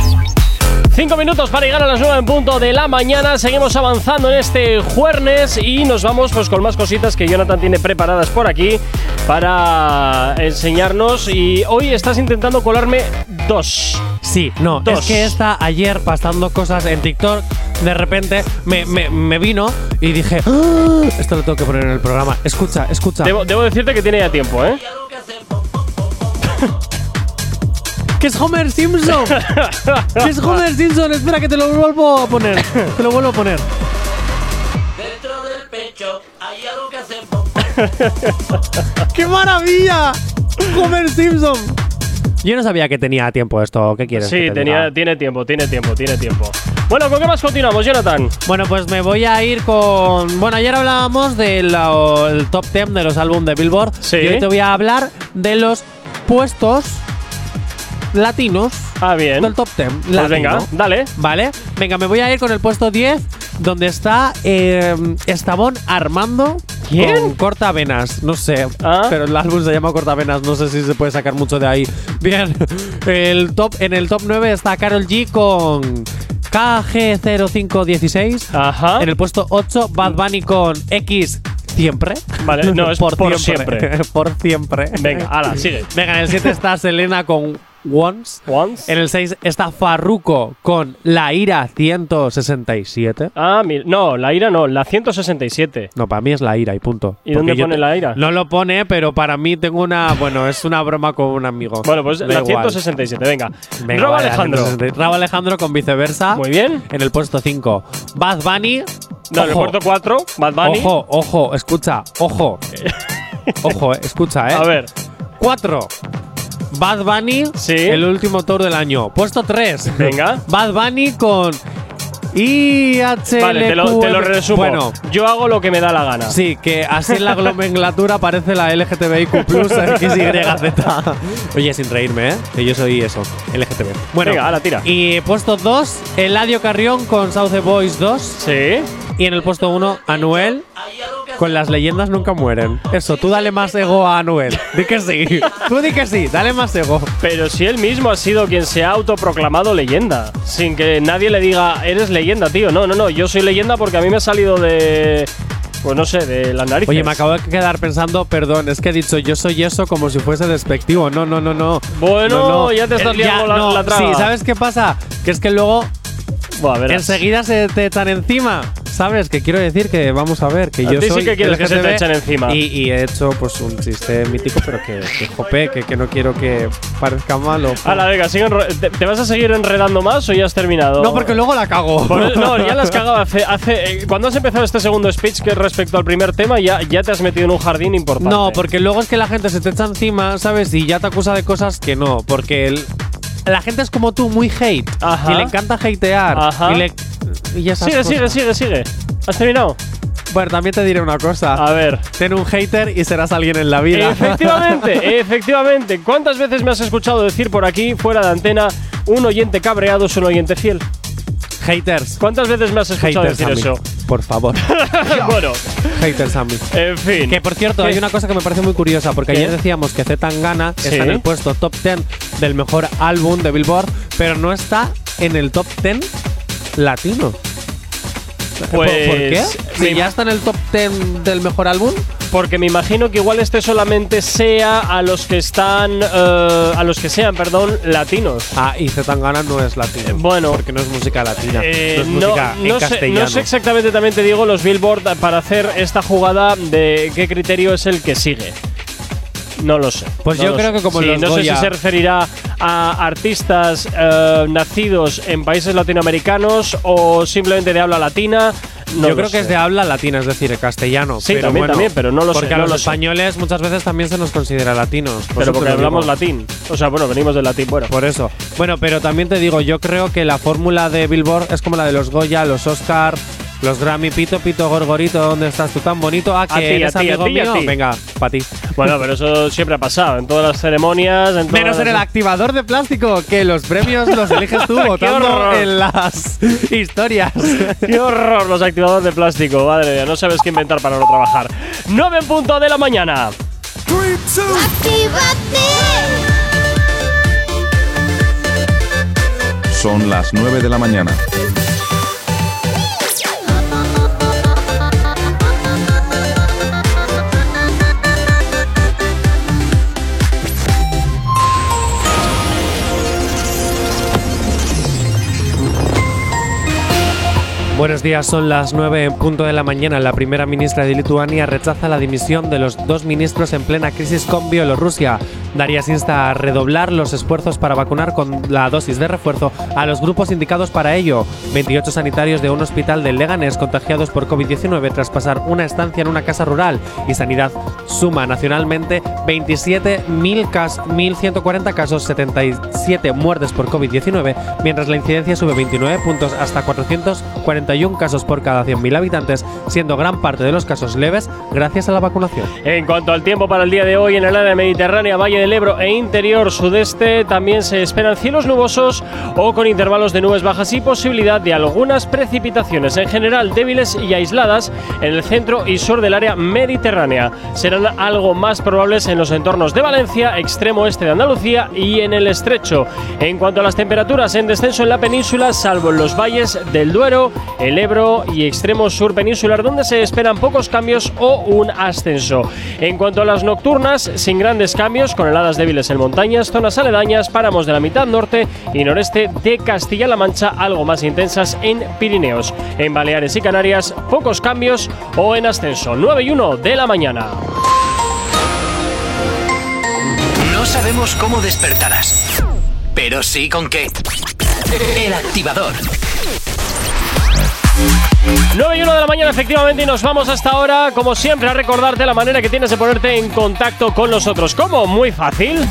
Cinco minutos para llegar a las 9 en punto de la mañana. Seguimos avanzando en este jueves y nos vamos pues con más cositas que Jonathan tiene preparadas por aquí para enseñarnos. Y hoy estás intentando colarme dos. Sí, no, Dos. es que esta ayer pasando cosas en TikTok, de repente me, me- me vino y dije, "Ah, esto lo tengo que poner en el programa. Escucha, escucha. Debo, debo decirte que tiene ya tiempo, ¿eh? ¡Que es Homer Simpson! ¡Que es Homer Simpson! Espera, que te lo vuelvo a poner. Te lo vuelvo a poner. ¡Qué maravilla! ¡Homer Simpson! Yo no sabía que tenía tiempo esto. ¿Qué quieres? que Sí, te tenía, diga? tiene tiempo, tiene tiempo, tiene tiempo. Bueno, ¿con qué más continuamos, Jonathan? Bueno, pues me voy a ir con. Bueno, ayer hablábamos del el top 10 de los álbumes de Billboard. Sí. Y hoy te voy a hablar de los puestos latinos Ah, bien. del top 10. Pues latino. venga, dale. Vale, venga, me voy a ir con el puesto 10, donde está eh, Estabón Armando. ¿Quién? Con Cortavenas, no sé. Ah. Pero el álbum se llama Cortavenas, no sé si se puede sacar mucho de ahí. Bien, el top, en el top 9 está Carol G con KG0516. Ajá. En el puesto 8, Bad Bunny con X siempre. Vale, no, es por siempre. por siempre. Venga, ala, sigue. Venga, en el 7 está Selena con Once. Once. En el 6 está Farruko con La Ira 167. Ah, mi- no, la ira no, la 167. No, para mí es La Ira y punto. ¿Y dónde Porque pone te- La Ira? No lo pone, pero para mí tengo una. Bueno, es una broma con un amigo. Bueno, pues Da la igual. 167, venga. Venga, vale, Alejandro. 160. Rabo Alejandro con viceversa. Muy bien. En el puesto 5. Bad Bunny. No, en el Ojo, puerto 4, Bad Bunny. Ojo, ojo, escucha, ojo. ojo, eh, escucha, eh. A ver. 4. Bad Bunny, Sí. el último tour del año. Puesto 3. Venga. Bad Bunny con IHLQ. Vale, te lo, te lo resumo. Bueno, Yo hago lo que me da la gana. sí, que así en la nomenclatura aparece la LGTBIQ XYZ. Oye, sin reírme, ¿eh? Que yo soy eso, LGTB. Bueno, Venga, ala, tira. Y puesto 2, Eladio Carrión con South Boys 2. Sí. Y en el puesto 1, Anuel con Las leyendas nunca mueren. Eso, tú dale más ego a Anuel. Di que sí. Tú di que sí, dale más ego. Pero si él mismo ha sido quien se ha autoproclamado leyenda, sin que nadie le diga, eres leyenda, tío. No, no, no, yo soy leyenda porque a mí me ha salido de. Pues no sé, de las narices. Oye, me acabo de quedar pensando, perdón, es que he dicho yo soy eso como si fuese despectivo. No, no, no, no. Bueno, No, no. ya te estás Eh, liando la- no, la traga. Sí, ¿sabes qué pasa? Que es que luego Buah, enseguida se te echan encima. ¿Sabes? Que quiero decir que vamos a ver, que A yo ti sí soy que quieres que se te echen encima. Y, y he hecho pues un chiste mítico, pero que, que jope, que, que no quiero que parezca malo. Hala, venga, sigue enro- ¿Te, te vas a seguir enredando más o ya has terminado? No, porque luego la cago. Por- no, ya la has cagado hace. hace eh, cuando has empezado este segundo speech que respecto al primer tema, ya, ya te has metido en un jardín importante. No, porque luego es que la gente se te echa encima, ¿sabes? Y ya te acusa de cosas que no. Porque el- la gente es como tú, muy hate. Ajá. Y le encanta hatear. Ajá. Y, le, y esas Sigue, sigue, sigue, sigue. ¿Has terminado? Bueno, también te diré una cosa. A ver. Ten un hater y serás alguien en la vida. Efectivamente, efectivamente. ¿Cuántas veces me has escuchado decir por aquí, fuera de antena, un oyente cabreado es un oyente fiel? Haters. ¿Cuántas veces me has escuchado Haters decir eso? Por favor. bueno, Haters a mí. en fin. Que por cierto, ¿Qué? hay una cosa que me parece muy curiosa, porque ¿Qué? ayer decíamos que Z Tangana Sí. está en el puesto top 10 del mejor álbum de Billboard, pero no está en el top 10 latino. ¿Por- ¿Por qué? Pues, Si ya está en el top 10 del mejor álbum. Porque me imagino que igual este solamente sea a los que están. eh, a los que sean, perdón, latinos. Ah, y Z Tangana no es latino. bueno. Porque no es música latina. Eh, no es no, música en no sé, no sé exactamente, también te digo, los Billboard para hacer esta jugada de qué criterio es el que sigue. No lo sé. Pues no yo creo sé. que como Sí, los No sé si se referirá a artistas eh, nacidos en países latinoamericanos o simplemente de habla latina. No Yo creo que es de habla latina, es decir, castellano. Sí, pero también, bueno, también, pero no lo sé, Porque a los lo sé. españoles muchas veces también se nos considera latinos. Por Pero porque hablamos latín. O sea, bueno, venimos del latín. Bueno, Por eso. Bueno, pero también te digo, yo creo que la fórmula de Billboard es como la de los Goya, los Oscar, los Grammy, Pito, Pito, Gorgorito, ¿dónde estás tú tan bonito? Ah, que eres a amigo mío. ti. Venga, para ti. bueno, pero eso siempre ha pasado. En todas las ceremonias. En todas Menos en las- el activador de plástico, que los premios los eliges tú votando horror. en las historias. ¡Qué horror los activadores de plástico! Madre mía, no sabes qué inventar para no trabajar. 9 en punto de la mañana. Son las 9 de la mañana. Buenos días, son las 9 en punto de la mañana. La primera ministra de Lituania rechaza la dimisión de los dos ministros en plena crisis con Bielorrusia. Darias insta a redoblar los esfuerzos para vacunar con la dosis de refuerzo a los grupos indicados para ello. 28 sanitarios de un hospital de Leganés contagiados por COVID-19 tras pasar una estancia en una casa rural. Y Sanidad suma nacionalmente 27.000 cas 1.140 casos, 77 muertes por COVID-19, mientras la incidencia sube 29 puntos hasta 441 casos por cada 100.000 habitantes, siendo gran parte de los casos leves gracias a la vacunación. En cuanto al tiempo para el día de hoy en el área mediterránea, Valle del Ebro e interior sudeste, también se esperan cielos nubosos o con intervalos de nubes bajas y posibilidad de algunas precipitaciones, en general débiles y aisladas en el centro y sur del área mediterránea. Serán algo más probables en los entornos de Valencia, extremo este de Andalucía y en el estrecho. En cuanto a las temperaturas, en descenso en la península, salvo en los valles del Duero, el Ebro y extremo sur peninsular, donde se esperan pocos cambios o un ascenso. En cuanto a las nocturnas, sin grandes cambios, con débiles en montañas, zonas aledañas, páramos de la mitad norte y noreste de Castilla-La Mancha, algo más intensas en Pirineos. En Baleares y Canarias, pocos cambios o en ascenso. 9 y 1 de la mañana. No sabemos cómo despertarás, pero sí con qué. El activador. 9 y 1 de la mañana efectivamente y nos vamos hasta ahora, como siempre, a recordarte la manera que tienes de ponerte en contacto con nosotros. ¿Cómo? Muy fácil.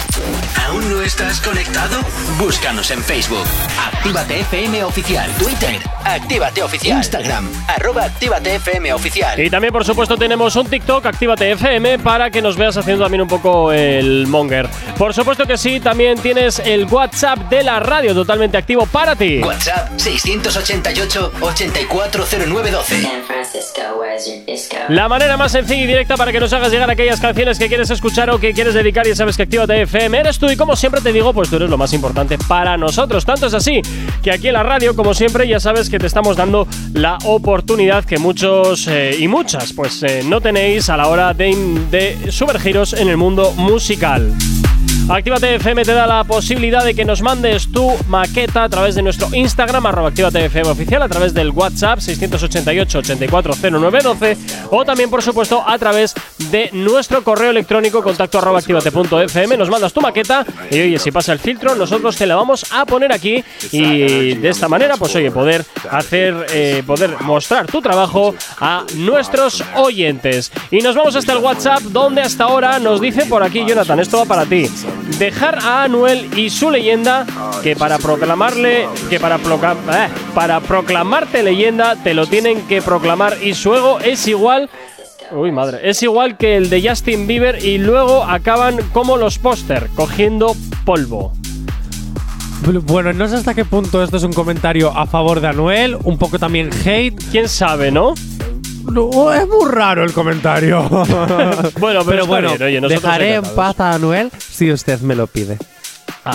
¿Aún no estás conectado? Búscanos en Facebook. Actívate FM Oficial. Twitter. Actívate Oficial. Instagram. Arroba Actívate FM Oficial. Y también, por supuesto, tenemos un TikTok, Actívate FM, para que nos veas haciendo también un poco el monger. Por supuesto que sí, también tienes el WhatsApp de la radio totalmente activo para ti. WhatsApp 688 8409 912. La manera más sencilla y directa para que nos hagas llegar aquellas canciones que quieres escuchar o que quieres dedicar y sabes que Actívate FM eres tú y como siempre te digo, pues tú eres lo más importante para nosotros. Tanto es así que aquí en la radio, como siempre, ya sabes que te estamos dando la oportunidad que muchos eh, y muchas pues eh, no tenéis a la hora de, de sumergiros en el mundo musical. Actívate FM te da la posibilidad de que nos mandes tu maqueta a través de nuestro Instagram, arroba Actívate FM oficial, a través del WhatsApp 688-840912 o también, por supuesto, a través de nuestro correo electrónico contacto arroba activate.fm. Nos mandas tu maqueta y oye, si pasa el filtro, nosotros te la vamos a poner aquí y de esta manera, pues oye, poder hacer, eh, poder mostrar tu trabajo a nuestros oyentes. Y nos vamos hasta el WhatsApp, donde hasta ahora nos dice por aquí, Jonathan, esto va para ti. Dejar a Anuel y su leyenda que para proclamarle, que para, procla- eh, para proclamarte leyenda te lo tienen que proclamar y su ego es igual. Uy, madre. Es igual que el de Justin Bieber y luego acaban como los póster, cogiendo polvo. Bueno, no sé hasta qué punto esto es un comentario a favor de Anuel, un poco también hate. ¿Quién sabe, no? No, es muy raro el comentario. Bueno, pero, bueno, bien, oye, dejaré en paz a Anuel si usted me lo pide.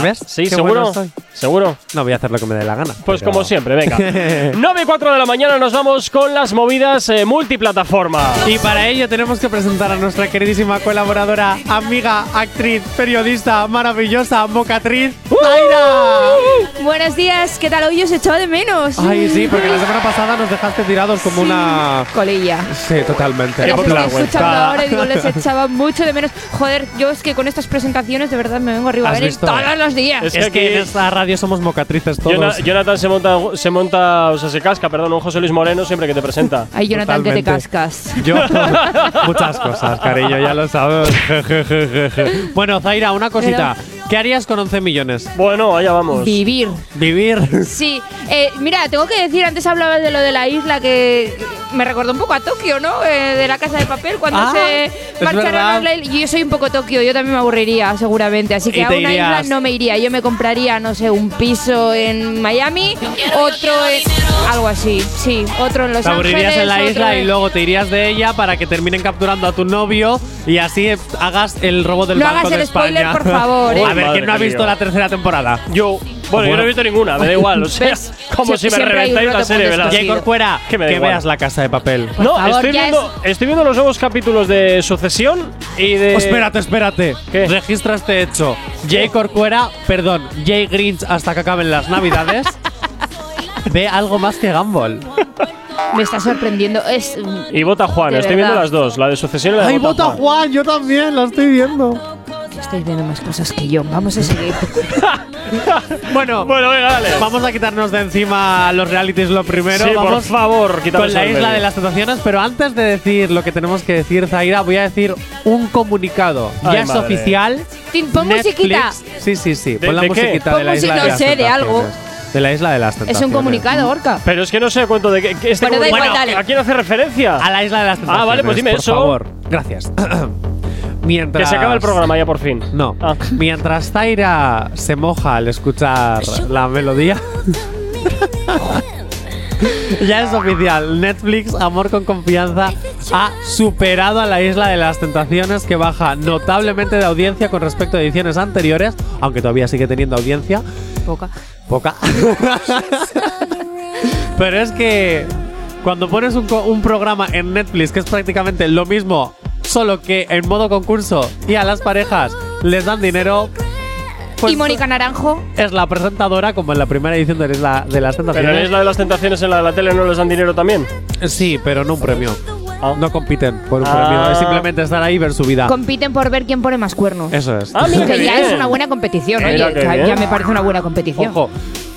¿Ves? Ah, Sí, Qué seguro. bueno. Seguro. No voy a hacer lo que me dé la gana. Pues pero- como siempre, venga. 9 y 4 de la mañana nos vamos con las movidas eh, multiplataforma. Y para ello tenemos que presentar a nuestra queridísima colaboradora, amiga, actriz, periodista, maravillosa, mocatriz, ¡Uh! Zaira. Buenos días, ¿qué tal? Hoy os echaba de menos. Ay, sí, porque la semana pasada nos dejaste tirados como una. Colilla. Sí, totalmente. Les estoy Vergüenza. escuchando ahora y digo, les echaba mucho de menos. Joder, yo es que con estas presentaciones de verdad me vengo arriba a ¿Has venir visto? todos los días. Es, que, en esta radio somos mocatrices todos. Jona- Jonathan se monta, se monta, o sea, se casca, perdón, un José Luis Moreno siempre que te presenta. Ay, Jonathan, que te Totalmente. cascas. Yo, muchas cosas, cariño, ya lo sabes. bueno, Zaira, una cosita. ¿Qué harías con 11 millones? Bueno, allá vamos. Vivir. Vivir. Sí, eh, mira, tengo que decir, antes hablabas de lo de la isla que me recordó un poco a Tokio, ¿no? Eh, de la casa de papel, cuando Ah, se es marcharon a la isla. Yo soy un poco Tokio, yo también me aburriría, seguramente. Así que a una irías- isla no me iría. Yo me compraría, no sé, un piso en Miami, otro en. algo así, sí, otro en Los Te aburrirías Ángeles. en la otro isla y en- luego te irías de ella para que terminen capturando a tu novio y así hagas el robo del No Banco hagas de el spoiler, España. por favor, ¿eh? A ver, Madre, ¿quién no ha visto la tercera temporada? Yo. Bueno, yo no he visto ninguna, me da igual. O sea, ¿Ves? como Sie- si me reventáis la serie, ¿verdad? Jay Corcuera, Que me da que igual. veas la casa de papel. No, favor, estoy, viendo, estoy viendo los nuevos capítulos de Sucesión y de. Oh, espérate, espérate. ¿Qué? Registra este hecho. Jay Corcuera, perdón, Jay Grinch hasta que acaben las navidades. ve algo más que Gumball. Me está sorprendiendo. Es. Y vota Juan, estoy viendo verdad. las dos, la de Sucesión y la de ¡Ay, vota vota Juan! Yo también, la estoy viendo. Estáis viendo más cosas que yo. Vamos a seguir. Bueno, Bueno, venga, dale. vamos a quitarnos de encima los realities lo primero. Sí, por vamos favor, quítame con la isla medio. de las tentaciones, pero antes de decir lo que tenemos que decir, Zaira, voy a decir un comunicado. Ay, ya es madre. oficial. Tin, Pon Netflix- musiquita. Sí, sí, sí. ¿De- Pon la musiquita Pon de la isla no de las sé, de algo. De la isla de las Es tentaciones. un comunicado, Orca. Pero es que no sé cuánto de qué. que Este Bueno. ¿A quién hace referencia? A la isla de las tentaciones. Ah, vale, pues dime por eso. favor. Gracias. Mientras. Que se acaba el programa ya por fin. No. Ah. Mientras Zaira se moja al escuchar la melodía. ya es oficial. Netflix, Amor con Confianza, ha superado a la Isla de las Tentaciones, que baja notablemente de audiencia con respecto a ediciones anteriores, aunque todavía sigue teniendo audiencia. Poca. Poca. Pero es que cuando pones un, un programa en Netflix que es prácticamente lo mismo, solo que en modo concurso y a las parejas les dan dinero, pues y Mónica Naranjo. es la presentadora como en la primera edición de la de las Pero en Tentaciones. la de las Tentaciones en la de la tele no les dan dinero también. Sí, pero no un premio. Ah. No compiten por un Ah. premio. Es simplemente estar ahí y ver su vida. Compiten por ver quién pone más cuernos. Eso es. Ah, mira, que qué ya bien. es una buena competición, oye. bien. Ya me parece una buena competición. Ojo.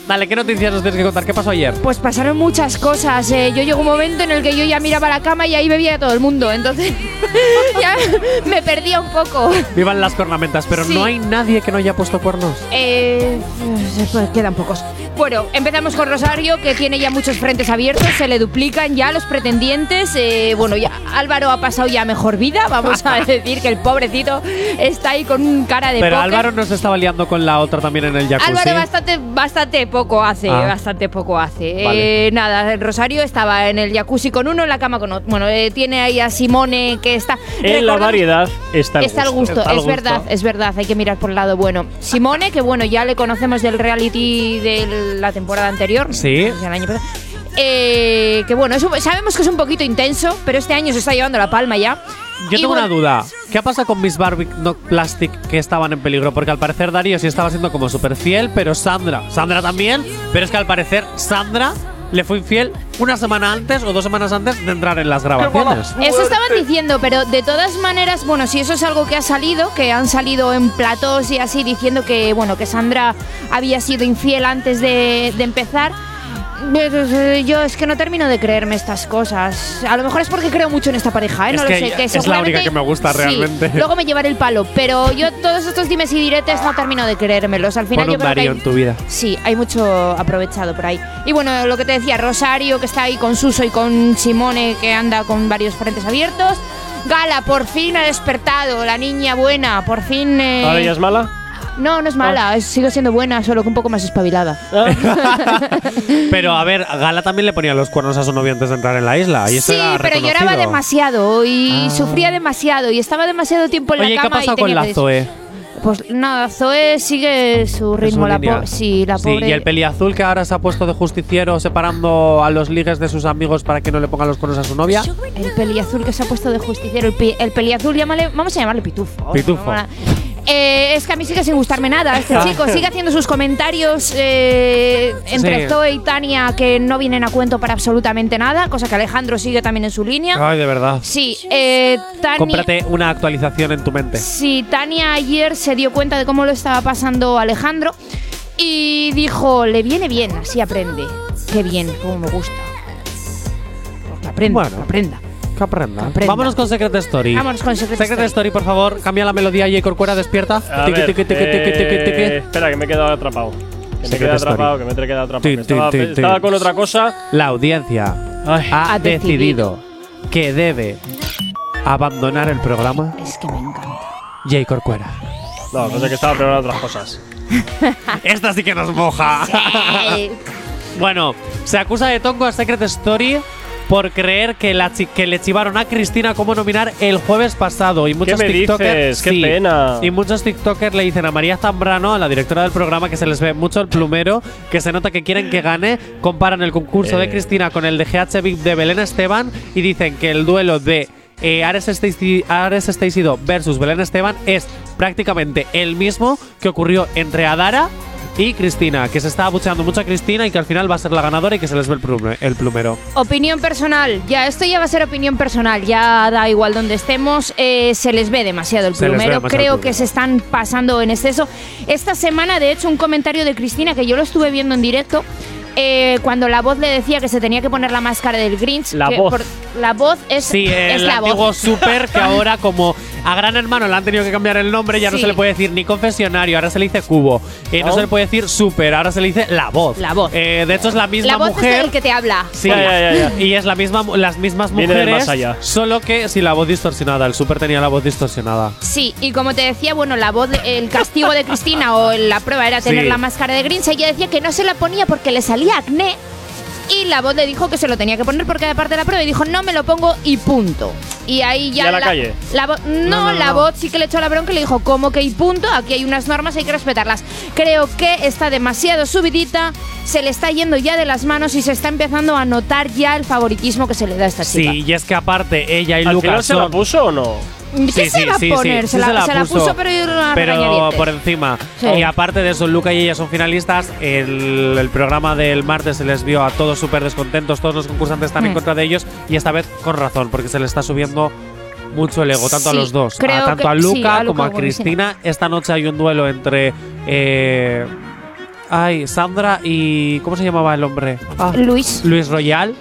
Dale, ¿qué noticias nos tienes que contar? ¿Qué pasó ayer? Pues pasaron muchas cosas. eh. Yo llegó un momento en el que yo ya miraba la cama y ahí bebía todo el mundo. Entonces ya me perdía un poco. Vivan las cornamentas, pero Sí. no hay nadie que no haya puesto cuernos. Eh, pues quedan pocos. Bueno, empezamos con Rosario, que tiene ya muchos frentes abiertos, se le duplican ya los pretendientes. eh, bueno, ya Álvaro ha pasado ya mejor vida, vamos a decir que el pobrecito está ahí con un cara de Pero póker. Álvaro no se estaba liando con la otra también en el jacuzzi. Álvaro bastante, bastante poco hace, Ah. bastante poco hace. Vale. Eh, nada, Rosario estaba en el jacuzzi con uno, en la cama con otro. Bueno, eh, tiene ahí a Simone que está. En la variedad está el Está al gusto. gusto, Está es gusto. verdad, es verdad, hay que mirar por el lado bueno. Simone, que bueno, ya le conocemos del reality de la temporada anterior. Sí. no sé si el año pasado. Eh, que bueno, un- sabemos que es un poquito intenso, pero este año se está llevando la palma ya. Yo Y tengo una duda. ¿Qué pasa con Miss Barbie no Plastic que estaban en peligro? Porque al parecer Darío sí estaba siendo como súper fiel, pero Sandra. Sandra también. Pero es que al parecer Sandra le fue infiel una semana antes o dos semanas antes de entrar en las grabaciones. Eso estaban diciendo, pero de todas maneras, bueno, si eso es algo que ha salido, que han salido en platos y así diciendo que, bueno, que Sandra había sido infiel antes de, de empezar. Eh, Yo es que no termino de creerme estas cosas. A lo mejor es porque creo mucho en esta pareja, ¿eh? Es No que lo sé. Que es la única que me gusta Sí, realmente. luego me llevaré el palo, pero yo todos estos dimes y diretes no termino de creérmelos. Al final Pon yo un creo que hay- en tu vida. Sí, hay mucho aprovechado por ahí. Y bueno, lo que te decía, Rosario, que está ahí con Suso y con Simone, que anda con varios frentes abiertos. Gala, por fin ha despertado, la niña buena, por fin... eh, ¿Ahora ella es mala? No, no es mala, es- sigue siendo buena, solo que un poco más espabilada. Pero a ver, Gala también le ponía los cuernos a su novio antes de entrar en la isla. Y eso Sí, era pero lloraba reconocido. demasiado y sufría demasiado y estaba demasiado tiempo en Oye, ¿y la qué ha cama. pasado y con tenía la que des- Zoe? Pues nada, Zoe sigue su ritmo, la, línea. sí, la Sí, pobre. y el peliazul que ahora se ha puesto de justiciero separando a los ligues de sus amigos para que no le pongan los cuernos a su novia. El peliazul que se ha puesto de justiciero. El, pi- el peliazul, llámale, vamos a llamarle pitufo. Pitufo. Eh, es que a mí sigue sin gustarme nada este Ah. chico. Sigue haciendo sus comentarios eh, entre Sí. Zoe y Tania que no vienen a cuento para absolutamente nada, cosa que Alejandro sigue también en su línea. Ay, de verdad. Sí, eh, Tania. Cómprate una actualización en tu mente. Sí, Tania ayer se dio cuenta de cómo lo estaba pasando Alejandro y dijo, le viene bien, así aprende. Qué bien, cómo me gusta. Pues que aprenda, Bueno. que aprenda. Que aprenda. aprenda. Vámonos con Secret Story. Vámonos con Secret Story. Story, por favor. Cambia la melodía y Corcuera despierta. Eh, Espera, que me he quedado atrapado. Que me he Secret quedado Story. atrapado, que me he quedado atrapado. Estaba, con otra cosa. La audiencia ha, Ha decidido que debe abandonar el programa. Es que me encanta. Jay Corcuera. No, no sé que estaba preparando otras cosas. Esta sí que nos moja. bueno, se acusa de tongo a Secret Story por creer que, la que le chivaron a Cristina cómo nominar el jueves pasado. Y muchos me TikTokers. dices? ¡Qué pena! Y muchos TikTokers le dicen a María Zambrano, a la directora del programa, que se les ve mucho el plumero, que se nota que quieren que gane. Comparan el concurso de Eh. Cristina con el de GH Big de Belén Esteban y dicen que el duelo de. eh, Ares Stacey Ares versus Belén Esteban es prácticamente el mismo que ocurrió entre Adara y Cristina, que se está abucheando mucho a Cristina y que al final va a ser la ganadora y que se les ve el, plume- el plumero. Opinión personal, ya esto ya va a ser opinión personal, ya da igual donde estemos, eh, se les ve demasiado el plumero, demasiado creo el que se están pasando en exceso. Esta semana, de hecho, un comentario de Cristina que yo lo estuve viendo en directo. eh, cuando la voz le decía que se tenía que poner la máscara del Grinch. La voz. la voz es, Sí, es el la antiguo voz. super que ahora como a Gran Hermano le han tenido que cambiar el nombre, ya no Sí. se le puede decir ni confesionario, ahora se le dice cubo. Eh, no Oh. se le puede decir super, ahora se le dice la voz. La voz. Eh, de hecho es la misma La voz mujer. es el que te habla. Sí, Ya, ya, ya, ya. y es la misma, las mismas Viene del mujeres, más allá. solo que sin la voz distorsionada. El super tenía la voz distorsionada. Sí, y como te decía, bueno, la voz, el castigo de Cristina o la prueba era tener Sí. la máscara de Grinch. Ella decía que no se la ponía porque le salía acné. Y la voz le dijo que se lo tenía que poner porque era parte de la prueba y dijo no me lo pongo y punto. Y ahí ya. ¿Y a la calle? la vo- no, No, no, la no. voz sí que le echó la bronca y le dijo ¿cómo que y punto? Aquí hay unas normas, hay que respetarlas. Creo que está demasiado subidita, se le está yendo ya de las manos y se está empezando a notar ya el favoritismo que se le da a esta chica. Sí, y es que aparte ella y ¿Al Lucas final se la puso o no? ¿Qué Sí, se sí, va a sí, poner? se, la, se la puso, pero por encima. Y aparte de eso, Luca y ella son finalistas. El, el programa del martes se les vio a todos súper descontentos. Todos los concursantes están en Mm. contra de ellos. Y esta vez con razón, porque se le está subiendo mucho el ego, tanto a los dos. A, tanto que- a sí, Luca a Luca como a como a Cristina. Cristina. Esta noche hay un duelo entre. eh, ay, Sandra y. ¿Cómo se llamaba el hombre? Ah, Luis. Luis Royal.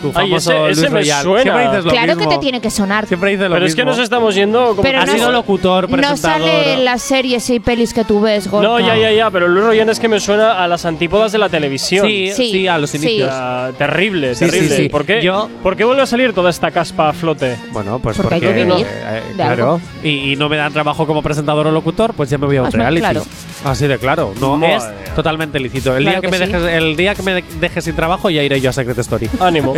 Tu Ay, famoso ese- ese Luis me Royal. suena. Siempre dices lo Claro mismo. que te tiene que sonar. Siempre dices lo Pero es que mismo. nos estamos yendo como Pero ha no sido es- locutor, No presentador. sale en las series y pelis que tú ves, Gorka. No, ya, ya, ya, pero Luis Royan es que me suena a las antípodas de la televisión. Sí, Sí, sí, a los sí. inicios. Ah, terrible, Sí, sí, terrible. sí. ¿Por, qué, Yo- ¿Por qué vuelve a salir toda esta caspa a flote? Bueno, pues Porque porque, hay que vivir eh, de claro. algo. Y, y no me dan trabajo como presentador o locutor, pues ya me voy a un Pues reality. claro. Así de claro. No Madre es mía. totalmente lícito. El Claro día que, que me sí. dejes, el día que me de- dejes sin trabajo ya iré yo a Secret Story. Ánimo.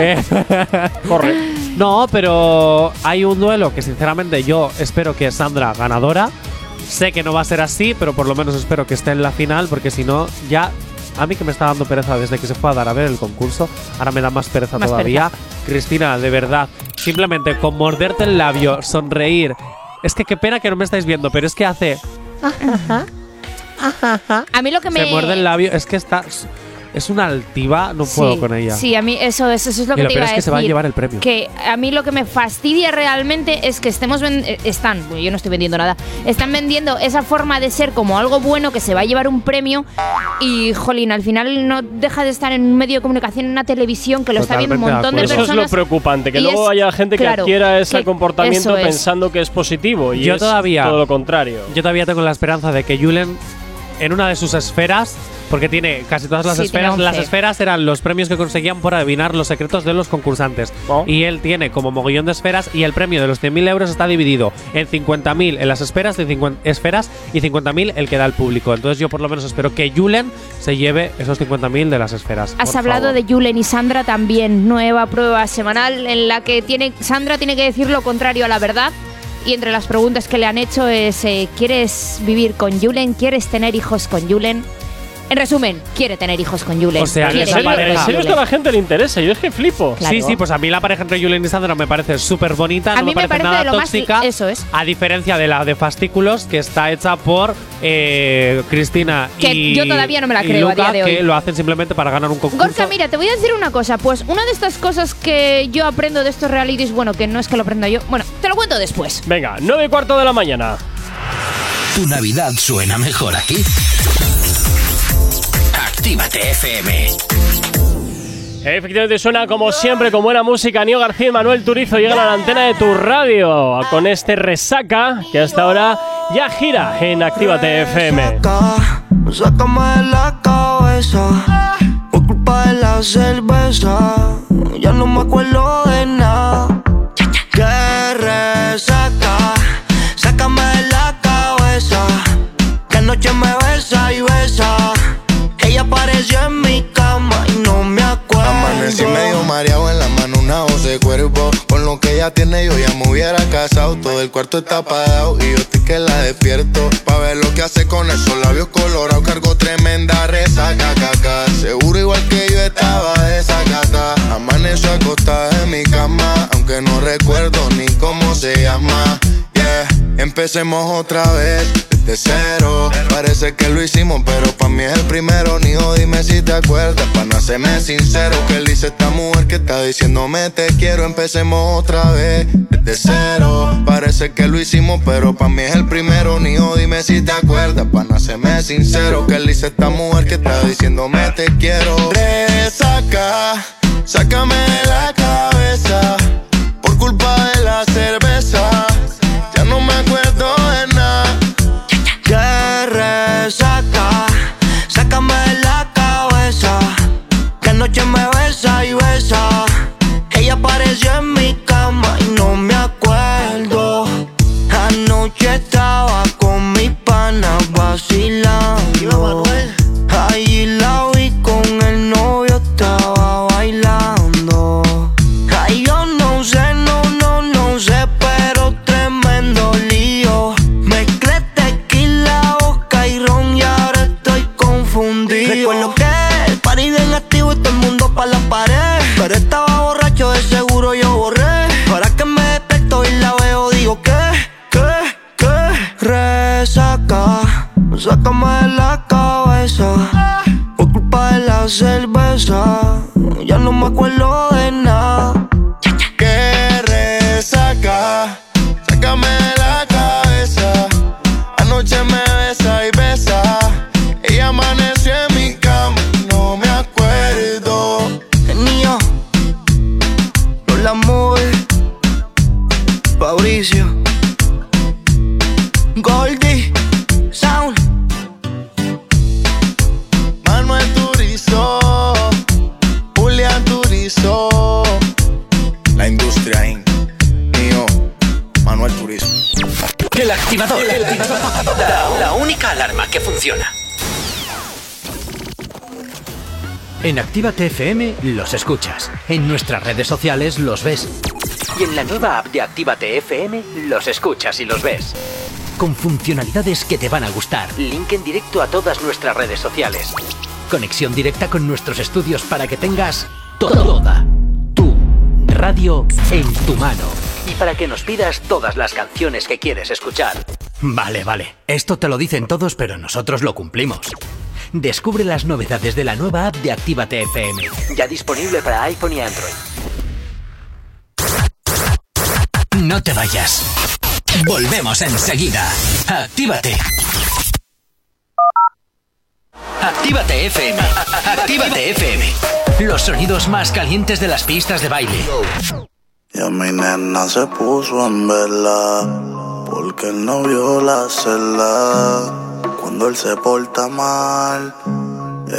Corre. no, pero hay un duelo que sinceramente yo espero que Sandra ganadora. Sé que no va a ser así, pero por lo menos espero que esté en la final, porque si no, ya A mí que me está dando pereza desde que se fue a dar a ver el concurso, ahora me da más pereza Más todavía. Cristina, de verdad, simplemente con morderte el labio, sonreír. Es que qué pena que no me estáis viendo, pero es que hace. A mí lo que me. Se muerde el labio, es que está. Es una altiva, no puedo Sí, con ella. Sí, a mí eso, es- eso es lo Y que lo te peor iba es a que se va a decir. llevar el premio. Que a mí lo que me fastidia realmente es que estemos ven- eh, están, bueno, yo no estoy vendiendo nada, están vendiendo esa forma de ser como algo bueno que se va a llevar un premio y jolín, al final no deja de estar en un medio de comunicación, en una televisión que lo está viendo un montón de, Eso personas. es lo preocupante, que luego es- haya gente que claro, adquiera ese que- comportamiento eso es. pensando que es positivo y Yo es todavía- todo lo contrario. Yo todavía tengo la esperanza de que Julen, en una de sus esferas, porque tiene casi todas las Sí, esferas, las 11. esferas eran los premios que conseguían por adivinar los secretos de los concursantes. Oh. Y él tiene como mogollón de esferas y el premio de los 100.000 euros está dividido en 50.000 en las esferas, de 50 esferas y 50.000 el que da el público. Entonces yo por lo menos espero que Julen se lleve esos 50.000 de las esferas. Has hablado favor. de Julen y Sandra también, nueva prueba semanal en la que tiene Sandra tiene que decir lo contrario a la verdad. Y entre las preguntas que le han hecho es, eh, ¿quieres vivir con Julen? ¿Quieres tener hijos con Julen? En resumen, quiere tener hijos con Julen. O sea, ¿En serio, en serio esto a la gente le interesa? Yo es que flipo. Claro. Sí, sí, pues a mí la pareja entre Julen y Sandra me parece súper bonita, A no mí me me parece, parece nada de lo más- tóxica. eso es. A diferencia de la de Fastículos, que está hecha por eh, Cristina Que y yo todavía no me la creo a día de hoy. que lo hacen simplemente para ganar un concurso. Gorka, mira, te voy a decir una cosa. Pues una de estas cosas que yo aprendo de estos realities, bueno, que no es que lo aprenda yo, bueno, te lo cuento después. Venga, 9 y cuarto de la mañana. Tu Navidad suena mejor aquí. Actívate FM. Efectivamente suena como siempre con buena música. Nio García y Manuel Turizo llegan a la antena de tu radio con este resaca que hasta ahora ya gira en Actívate FM. Sácame de la cabeza Por culpa de la cerveza Ya no me acuerdo de nada Que resaca Sácame de la cabeza Que anoche me besa y besa lo que ella tiene, yo ya me hubiera casado. Todo el cuarto está apagado y yo estoy que la despierto. Pa' ver lo que hace con esos labios colorados. Cargo tremenda resaca, caca. Seguro igual que yo estaba desacata. Amaneció acostada en mi cama, aunque no recuerdo ni cómo se llama. Empecemos otra vez desde cero. Parece que lo hicimos, pero pa' mí es el primero. Nijo, dime si te acuerdas, pa' no hacerme sincero. Que él dice esta mujer que está diciéndome te quiero. Empecemos otra vez desde cero. Parece que lo hicimos, pero pa' mí es el primero. Nijo, dime si te acuerdas, pa' no hacerme sincero. Que él dice esta mujer que está diciéndome te quiero. Resaca, sácame de la cabeza. Por culpa sácame de la cabeza. Por culpa de la cerveza. Ya no me acuerdo de nada La, la única alarma que funciona. En Actívate FM los escuchas. En nuestras redes sociales los ves. Y en la nueva app de Actívate FM los escuchas y los ves. Con funcionalidades que te van a gustar. Link en directo a todas nuestras redes sociales. Conexión directa con nuestros estudios para que tengas toda tu radio en tu mano. Y para que nos pidas todas las canciones que quieres escuchar. Vale, vale. Esto te lo dicen todos, pero nosotros lo cumplimos. Descubre las novedades de la nueva app de Actívate FM. Ya disponible para iPhone y Android. No te vayas. Volvemos enseguida. Actívate. Actívate FM. Actívate FM. Los sonidos más calientes de las pistas de baile. Y a mi nena se puso en vela porque el novio la cela. Cuando él se porta mal,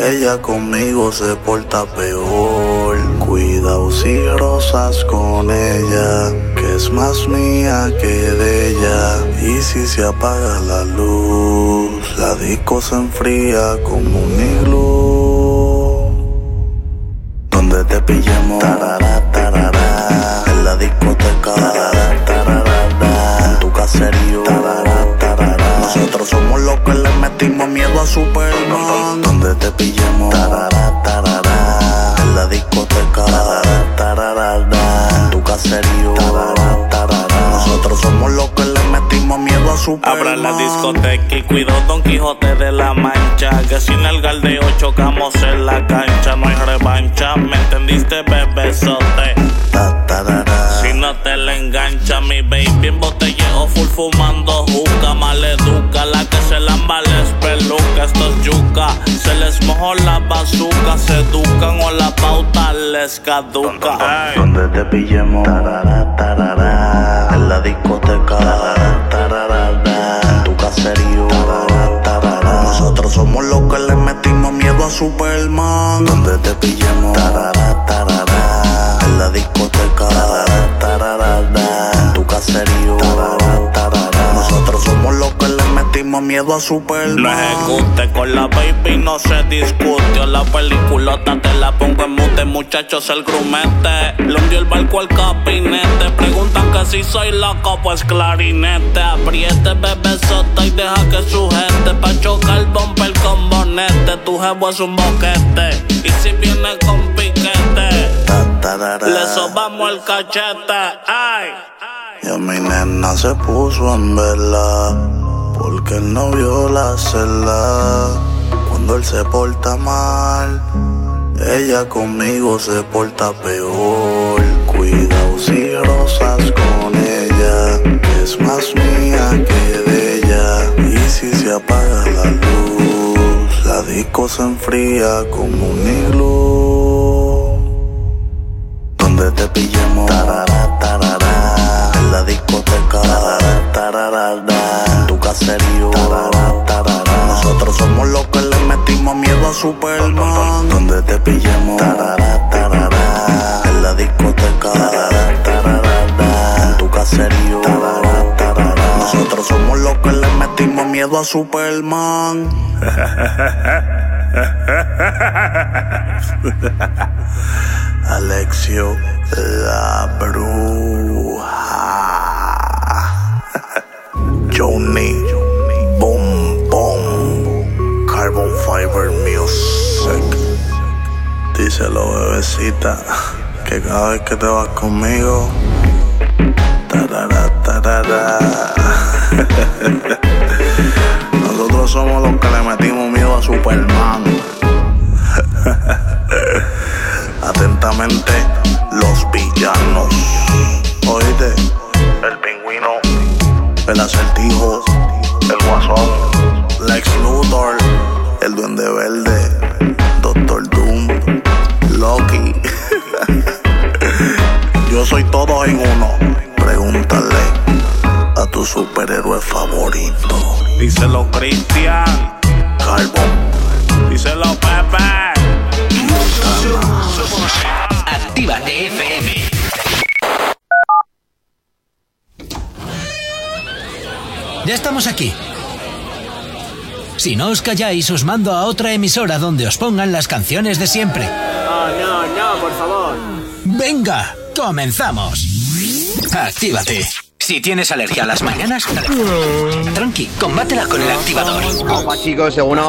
ella conmigo se porta peor. Cuidado si rosas con ella, que es más mía que de ella. Y si se apaga la luz, la disco se enfría como un iglú. Donde te pillemos, tarara, tarara, en la discoteca, Nosotros somos los que le metimos miedo a Superman. Donde te tarara, en la discoteca, en tu caserío. Nosotros somos los que le metimos miedo a Superman. Abra la discoteca y cuido Don Quijote de la Mancha. Que sin el galdeo chocamos en la cancha. No hay revancha, ¿me entendiste, bebesote? No te le engancha, mi baby en botelleo full fumando juca. Maleduca, la que se lamba les peluca. Esto es yuca, se les mojó la bazuca. Se educan o la pauta les caduca. Donde te pillemos, tarara, tarara, en la discoteca, tarara, tarara, en tu caserío. Nosotros somos los que le metimos miedo a Superman. Donde te pillemos, tarara, en la discoteca, tarara, tarara, en tu caserío. Nosotros somos los que le metimos miedo a Superman. Lo ejecute con la baby, no se discute. La peliculota te la pongo en mute, muchachos, el grumete. Le el barco al capinete. Preguntan que si soy loco, pues clarinete. Apriete, bebé sota y deja que sujete. Pa' chocar el bumper con bonete. Tu jevo es un boquete. Y si viene con le sobamos el cachete. Ay. Y a mi nena se puso en vela porque el novio la cela. Cuando él se porta mal, ella conmigo se porta peor. Cuidado si rosas con ella, es más mía que de ella. Y si se apaga la luz, la disco se enfría como un iglú. Donde te pillemos, en la discoteca, en tu caserío. Nosotros somos los que le metimos miedo a Superman. Donde te pillemos, en la discoteca, en tu caserío. Nosotros somos los que le metimos miedo a Superman. Alexio la bruja. Johnny Boom Boom Carbon Fiber Music. Díselo, bebecita, que cada vez que te vas conmigo. tarara, tarara. Nosotros somos los que le metimos miedo a Superman. Los villanos. Oíste, el pingüino, el acertijo, el guasón, Lex Luthor, el duende verde, Doctor Doom, Loki. Yo soy todo en uno. Pregúntale a tu superhéroe favorito. Díselo, Cristian. Carbon. Díselo, Pepe. Actívate FM. Ya estamos aquí. Si no os calláis, os mando a otra emisora donde os pongan las canciones de siempre. No, no, no, por favor. Venga, comenzamos. Actívate. Si tienes alergia a las mañanas, tranqui, combátela con el activador. Hola chicos, según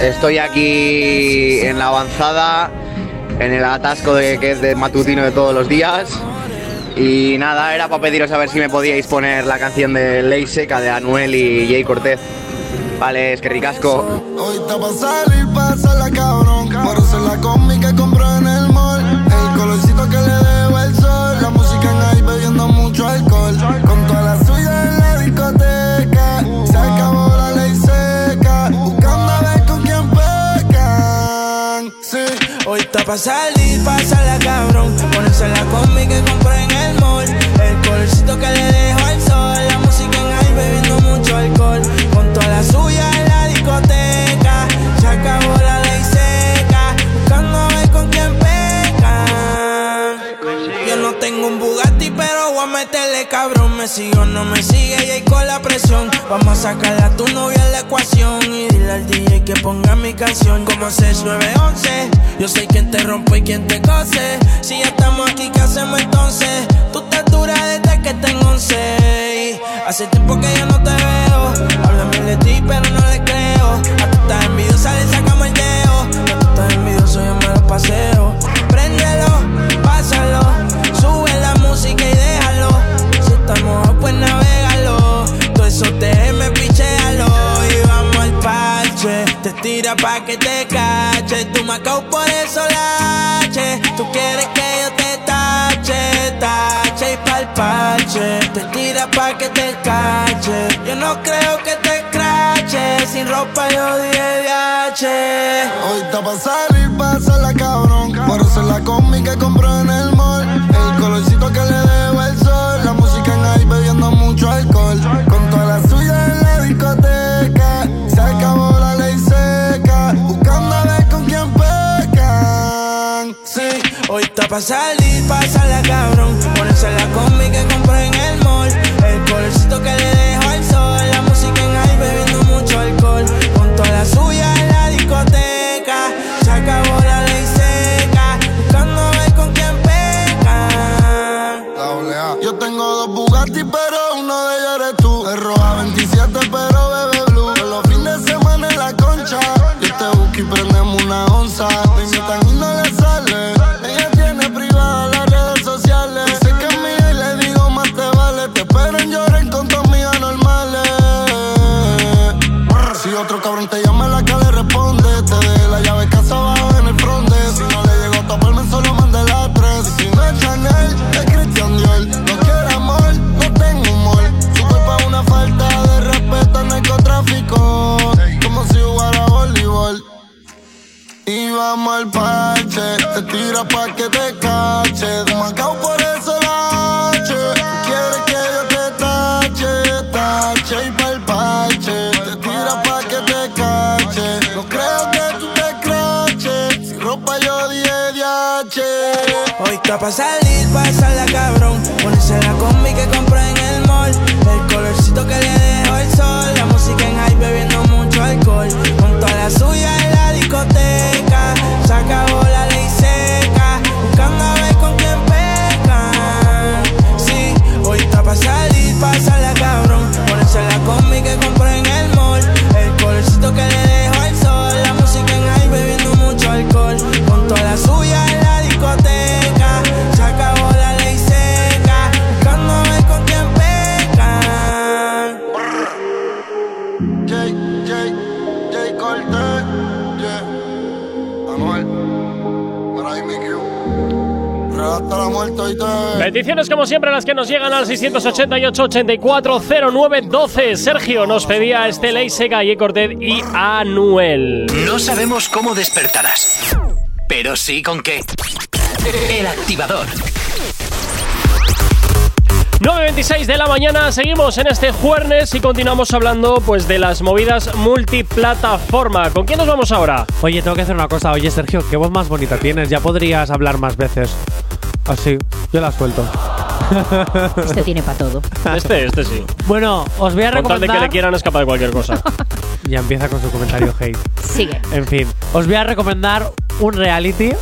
estoy aquí en la avanzada, en el atasco de, que es de matutino de todos los días. Y nada, era para pediros a ver si me podíais poner la canción de Ley Seca de Anuel y Jay Cortez. Vale, es que ricasco. Hoy está cabrón. La compró en el mall. Está pa' salir, pásala cabrón. Ponerse la combi que compré en el mall. El colorcito que le dejo al sol. La música en ahí bebiendo mucho alcohol. Con toda la suya en la discoteca. Se acabó la ley seca. Buscando ver con quién pecan. Yo no tengo un Bugatti, pero voy a meterle cabrón. Me sigo no me sigue y ahí con la presión. Vamos a sacarle a tu novia en la ecuación. Y dile al DJ que ponga mi canción como 6911. Yo sé quién te rompe y quién te cose. Si ya estamos aquí, ¿qué hacemos entonces? Tú estás dura desde que tengo 11. Hace tiempo que ya no te veo. Háblame de ti, pero no le creo. A tú estás envidiosa, le sacamos el dedo. A tú estás envidioso, yo me lo paseo. Préndelo, eso te me pichealo. Y vamos al parche. Te tira pa' que te cache. Tú me acabo por eso lache. Tú quieres que yo te tache, tache y pa'l parche. Te tira pa' que te cache. Yo no creo que te crache. Sin ropa yo dije viaje. Hoy está pa' salir, pásala cabrón. Por hacer la que compró en. El pa' salir, pásala cabrón. Ponerse la combi que compré en el mall. El colorcito que le Hoy está Peticiones como siempre las que nos llegan al 688-840912. Sergio nos pedía este Ley Seca y Cortez y Anuel. No sabemos cómo despertarás, pero sí con qué. El activador. 9.26 de la mañana, seguimos en este jueves y continuamos hablando pues de las movidas multiplataforma. ¿Con quién nos vamos ahora? Oye, tengo que hacer una cosa. Oye, Sergio, qué voz más bonita tienes. Ya podrías hablar más veces. Así, yo la suelto. Este tiene para todo. Este, este sí. Bueno, os voy a Con tal de recomendar. que le quieran escapar de cualquier cosa. Ya empieza con su comentario hate. Sigue. En fin, os voy a recomendar un reality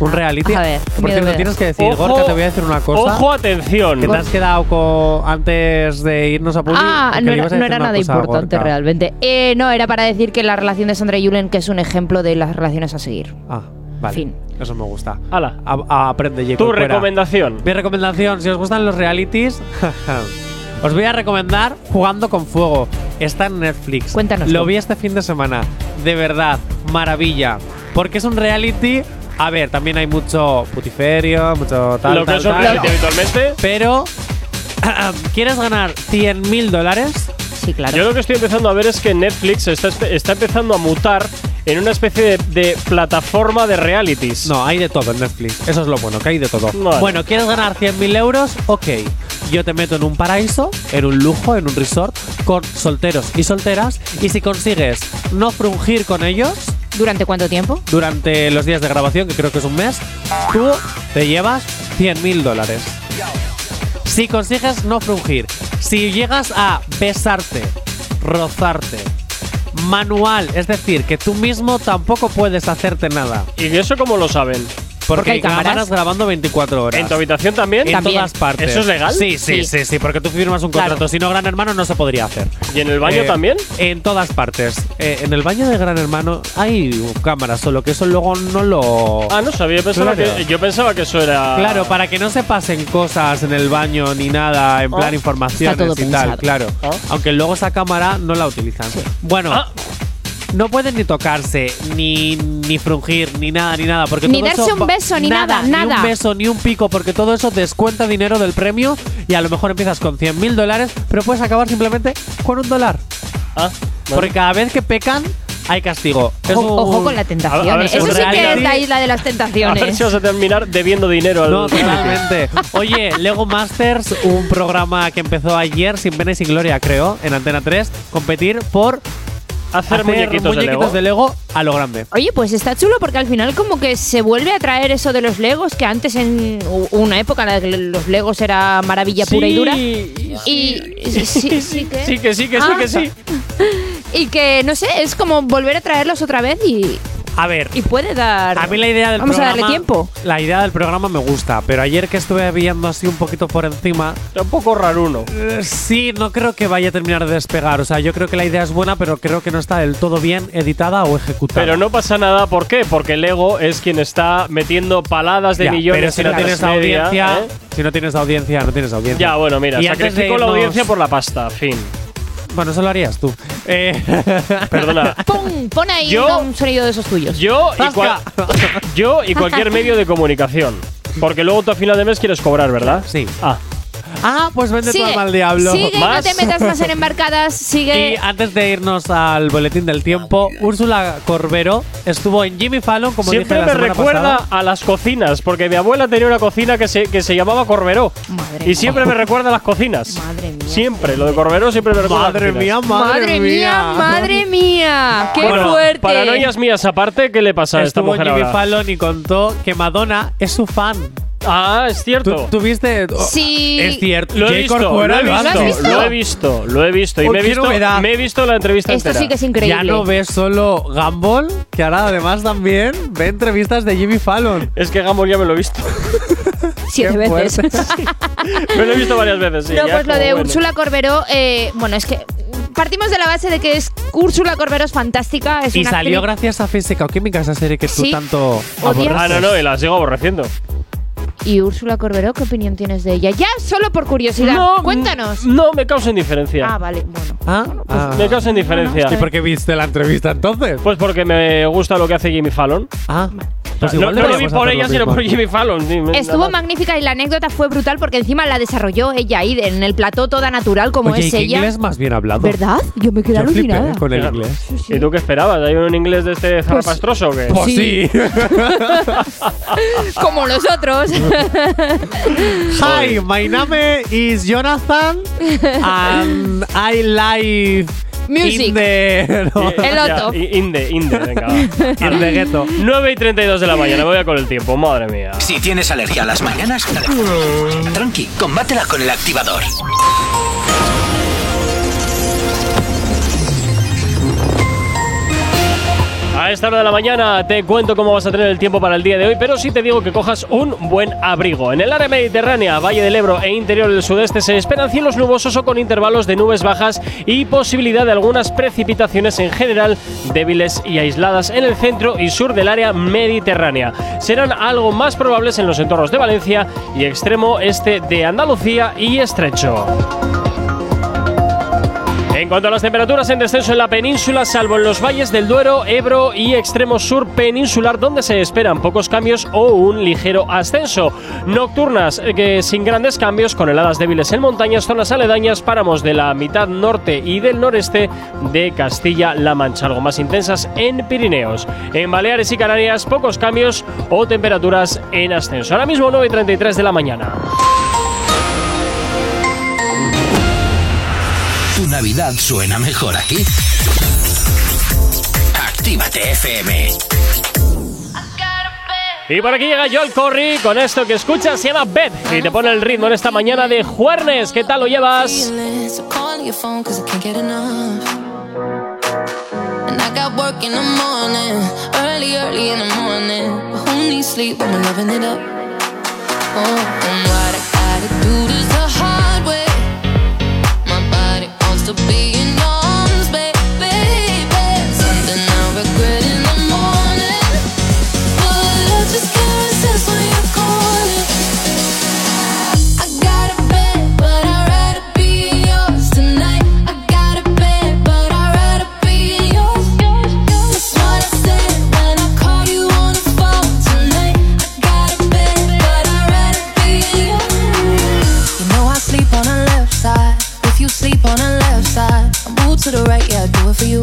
Un reality. A ver, qué Por miedo cierto, me tienes que decir, Ojo, Gorka, te voy a decir una cosa. Ojo, atención. Que te has quedado con, antes de irnos a Publi. Ah, no le era, ibas a no decir era una nada cosa a importante Gorka. realmente. Eh, no, era para decir que la relación de Sandra y Julen, que es un ejemplo de las relaciones a seguir. Ah, vale. Fin. Eso me gusta. Hala. A- a- aprende, Jacob. Tu fuera. recomendación. Mi recomendación, si os gustan los realities, os voy a recomendar Jugando con Fuego. Está en Netflix. Cuéntanos. Lo vi este fin de semana. De verdad, maravilla. Porque es un reality. A ver, también hay mucho putiferio, mucho tal. Lo que tal, es un reality habitualmente. Pero, ¿quieres ganar 100 mil dólares? Sí, claro. Yo lo que estoy empezando a ver es que Netflix está, está empezando a mutar en una especie de, de plataforma de realities. No, hay de todo en Netflix. Eso es lo bueno, que hay de todo. Vale. Bueno, ¿quieres ganar 100.000 euros? Ok. Yo te meto en un paraíso, en un lujo, en un resort, con solteros y solteras. Y si consigues no frungir con ellos ¿Durante cuánto tiempo? durante los días de grabación, que creo que es un mes, tú te llevas 100.000 dólares. Si consigues no frungir, si llegas a besarte, rozarte, manual, es decir, que tú mismo tampoco puedes hacerte nada. ¿Y eso cómo lo saben? Porque, Porque hay cámaras cámaras. grabando 24 horas. ¿En tu habitación también? En También. todas partes. ¿Eso es legal? Sí, sí, Sí. sí, sí, porque tú firmas un contrato. Claro. Si no, Gran Hermano no se podría hacer. ¿Y en el baño Eh, también? En todas partes. Eh, en el baño de Gran Hermano hay cámaras, solo que eso luego no lo. Ah, no sabía. Yo pensaba, Claro. que, yo pensaba que eso era. Claro, para que no se pasen cosas en el baño ni nada, en Ah. plan informaciones Está todo y tal, claro. Ah. Aunque luego esa cámara no la utilizan. Bueno, Ah. No pueden ni tocarse, ni, ni frungir, ni nada, ni nada. Porque Ni todo darse eso un beso, ni nada, Ni nada. un beso, ni un pico, porque todo eso descuenta dinero del premio y a lo mejor empiezas con 100 mil dólares, pero puedes acabar simplemente con un dólar. Ah, Porque cada vez que pecan, hay castigo. Es Ojo, un- ojo con la tentación. a ver ¿eh? si Eso un sí que es la isla de las a ver tentaciones. si vas a terminar debiendo dinero al. No, totalmente. Oye, Lego Masters, un programa que empezó ayer sin pena y sin gloria, creo, en Antena 3, competir por Hacer, muñequitos, de Lego. a lo grande. Oye, pues está chulo porque al final como que se vuelve a traer eso de los Legos, que antes en una época en la que los Legos era maravilla pura y dura. Sí, Y sí, sí, sí que- Sí, que sí, que sí, Ah. que sí. Y que, no sé, es como volver a traerlos otra vez y, A ver, y puede dar... a mí la idea del Vamos a programa. darle tiempo. La idea del programa me gusta, pero ayer que estuve viendo así un poquito por encima, Está un poco raruno. eh, sí, no creo que vaya a terminar de despegar. O sea, yo creo que la idea es buena, pero creo que no está del todo bien editada o ejecutada. Pero no pasa nada, ¿por qué? Porque Lego es quien está metiendo paladas de Ya, millones pero si en no la tienes audiencia, ¿eh? si no tienes audiencia, no tienes audiencia. Ya, bueno, mira, Y sacrifico la irnos- audiencia por la pasta, fin. Bueno, eso lo harías tú. Eh, Perdona. ¡Pum! Pon ahí Yo- un sonido de esos tuyos. Yo y, cual- yo y cualquier medio de comunicación. Porque luego tú a final de mes quieres cobrar, ¿verdad? Sí. Ah, ah, pues vende tu alma al diablo. sigue y no te metas más en embarcadas, sigue... Y antes de irnos al boletín del tiempo, Úrsula Corbero estuvo en Jimmy Fallon, como siempre dije la me recuerda pasada. a las cocinas, porque mi abuela tenía una cocina que se, que se llamaba Corberó. Madre Y siempre me recuerda a las cocinas. Madre mía. Siempre, lo de Corberó siempre me recuerda a las Madre cocinas. mía, madre, Madre mía, madre mía, qué Bueno, fuerte. Paranoias mías aparte, ¿qué le pasa a esta Estuvo en mujer Jimmy ahora? Fallon y contó que Madonna es su fan. Ah, es ¿Tú, cierto. tú viste? Sí. Es cierto. Lo he visto, lo he lo visto, lo he visto, lo he visto. Y Oh, me he visto, novedad. me he visto la entrevista Esto entera. sí que es increíble. Ya no ves solo Gumball, que ahora además también ve entrevistas de Jimmy Fallon. Es que Gamble ya me lo he visto. Siete veces. me lo he visto varias veces, sí. no, pues lo de bueno. Úrsula Corberó, eh, bueno, es que partimos de la base de que es Úrsula Corberó es fantástica, es Y una salió actriz- gracias a Física o Química, esa serie que tú Sí. tanto Odias. Ah, no, no, y la sigo aborreciendo. ¿Y Úrsula Corberó qué opinión tienes de ella? Ya solo por curiosidad, No, cuéntanos. No, me causa indiferencia. Ah, vale, bueno. ¿Ah? Ah. Me causa indiferencia. ¿Y por qué viste la entrevista entonces? Pues porque me gusta lo que hace Jimmy Fallon. Ah, pues no, igual no lo vi por ella, sino por Jimmy Fallon. sí, Estuvo magnífica y la anécdota fue brutal porque encima la desarrolló ella ahí en el plató toda natural como Oye, ¿y es qué ella. inglés más bien hablado? ¿Verdad? Yo me quedé Yo flipé alucinada. con el inglés. ¿Y tú qué esperabas? ¿Hay un inglés de este zarapastroso o qué? Pues sí. Como los otros. Hi, my name is Jonathan and I like Music. in the, no, El ya, otro. i- Inde, Inde, venga. in the ghetto. 9 y 32 de la mañana, voy a con el tiempo, madre mía. Si tienes alergia a las mañanas, tranqui, combátela con el activador. A esta hora de la mañana te cuento cómo vas a tener el tiempo para el día de hoy, pero sí te digo que cojas un buen abrigo. En el área mediterránea, Valle del Ebro e interior del sudeste se esperan cielos nubosos o con intervalos de nubes bajas y posibilidad de algunas precipitaciones en general débiles y aisladas en el centro y sur del área mediterránea. Serán algo más probables en los entornos de Valencia y extremo este de Andalucía y estrecho. En cuanto a las temperaturas en descenso en la península, salvo en los valles del Duero, Ebro y extremo sur peninsular, donde se esperan pocos cambios o un ligero ascenso. Nocturnas eh, que sin grandes cambios, con heladas débiles en montañas, zonas aledañas, páramos de la mitad norte y del noreste de Castilla-La Mancha, algo más intensas en Pirineos. En Baleares y Canarias, pocos cambios o temperaturas en ascenso. Ahora mismo 9.33 de la mañana. Tu Navidad suena mejor aquí. Actívate FM. Y por aquí llega Joel Corry con esto que escuchas, se llama Beth y te pone el ritmo en esta mañana de Juernes. ¿Qué tal lo llevas? So calling your phone 'cause I can't get enough. And I got work in the morning, early, early in the morning. But who needs sleep when we're loving it up? Oh, and what I gotta do this to be I move to the right, yeah, I do it for you.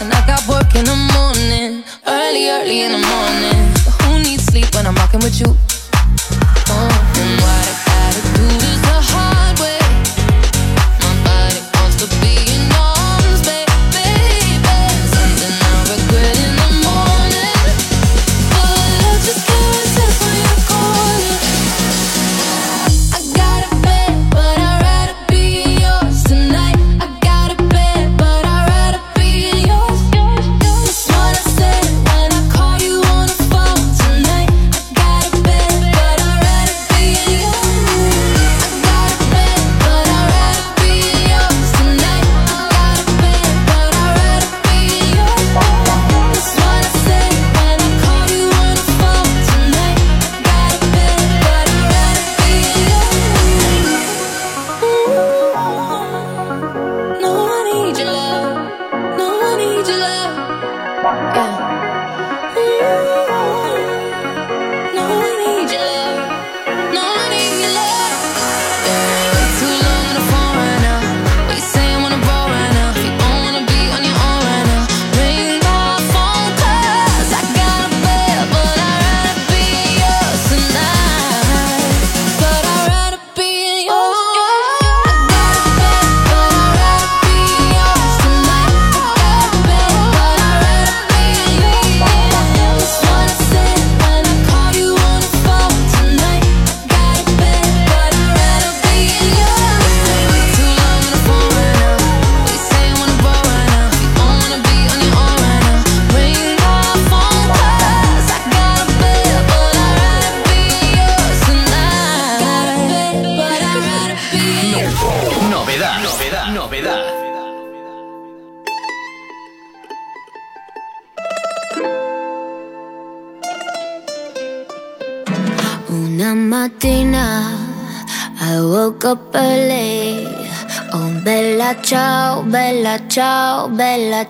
And I got work in the morning, early, early in the morning. But who needs sleep when I'm rocking with you?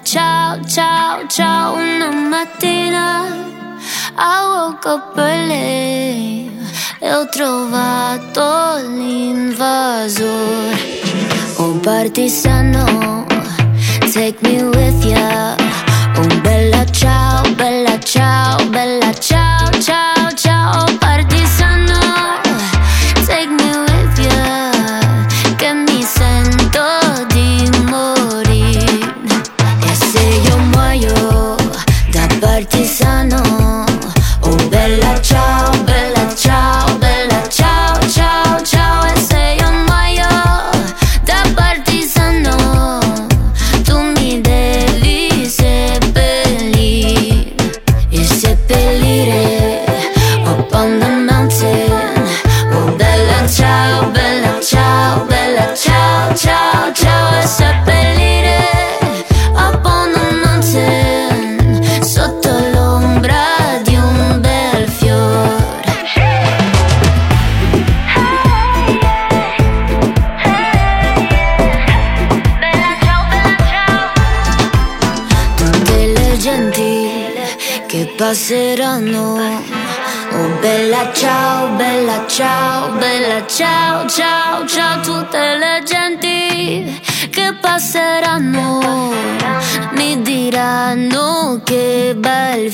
Ciao, ciao, ciao. Una mattina I woke up early. E ho trovato l'invasore. Oh, partigiano,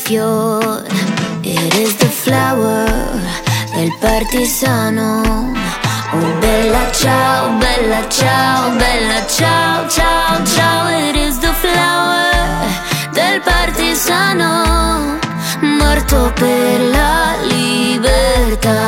fior. Is the flower del partigiano. Oh bella ciao, bella ciao, bella ciao, ciao, ciao. Is the flower del partigiano. Morto per la libertà.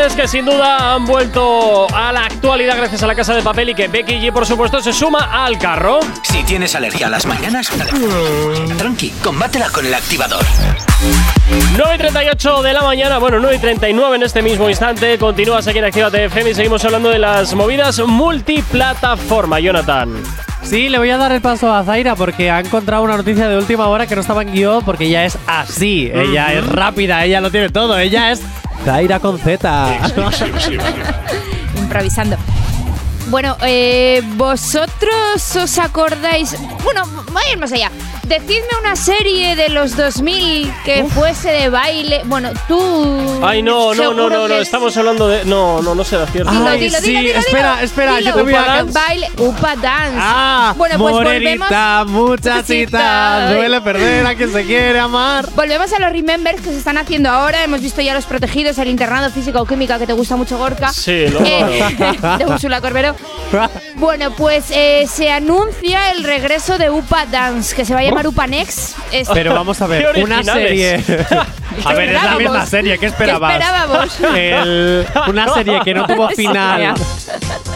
Canciones que sin duda han vuelto a la actualidad gracias a la casa de papel y que Becky G, por supuesto, se suma al carro. Si tienes alergia a las mañanas, tranqui, combátela con el activador. 9 y 38 de la mañana, bueno, 9 y 39 en este mismo instante. Continúas aquí en Actívate FM y seguimos hablando de las movidas multiplataforma, Jonathan. Sí, le voy a dar el paso a Zaira porque ha encontrado una noticia de última hora que no estaba en guion porque ella es así. Ella es rápida, ella lo tiene todo. Ella es Zaira con Z. Improvisando. Bueno, eh, vosotros os acordáis. Bueno, voy a ir más allá. Decidme una serie de los 2000 que fuese de baile. Bueno, tú. Ay, no, no, no, no, no, estamos hablando de. No, no, no será cierto. Dilo, Ay, dilo, sí, dilo, espera, espera, yo te voy a Baile, Upa Dance. Ah, bueno, pues morenita, volvemos. muchachita, duele perder a quien se quiere amar. Volvemos a los remembers que se están haciendo ahora. Hemos visto ya los protegidos, el internado física o química que te gusta mucho, Gorka. Sí, lo Eh, de Úrsula Corberó. Bueno, pues eh, se anuncia el regreso de Upa Dance, que se va a llamar Upa Next. Es- Pero vamos a ver, Qué una originales. serie. a ver, es la esperábamos? misma serie, ¿qué esperabas? ¿Qué esperábamos? El- una serie que no tuvo final.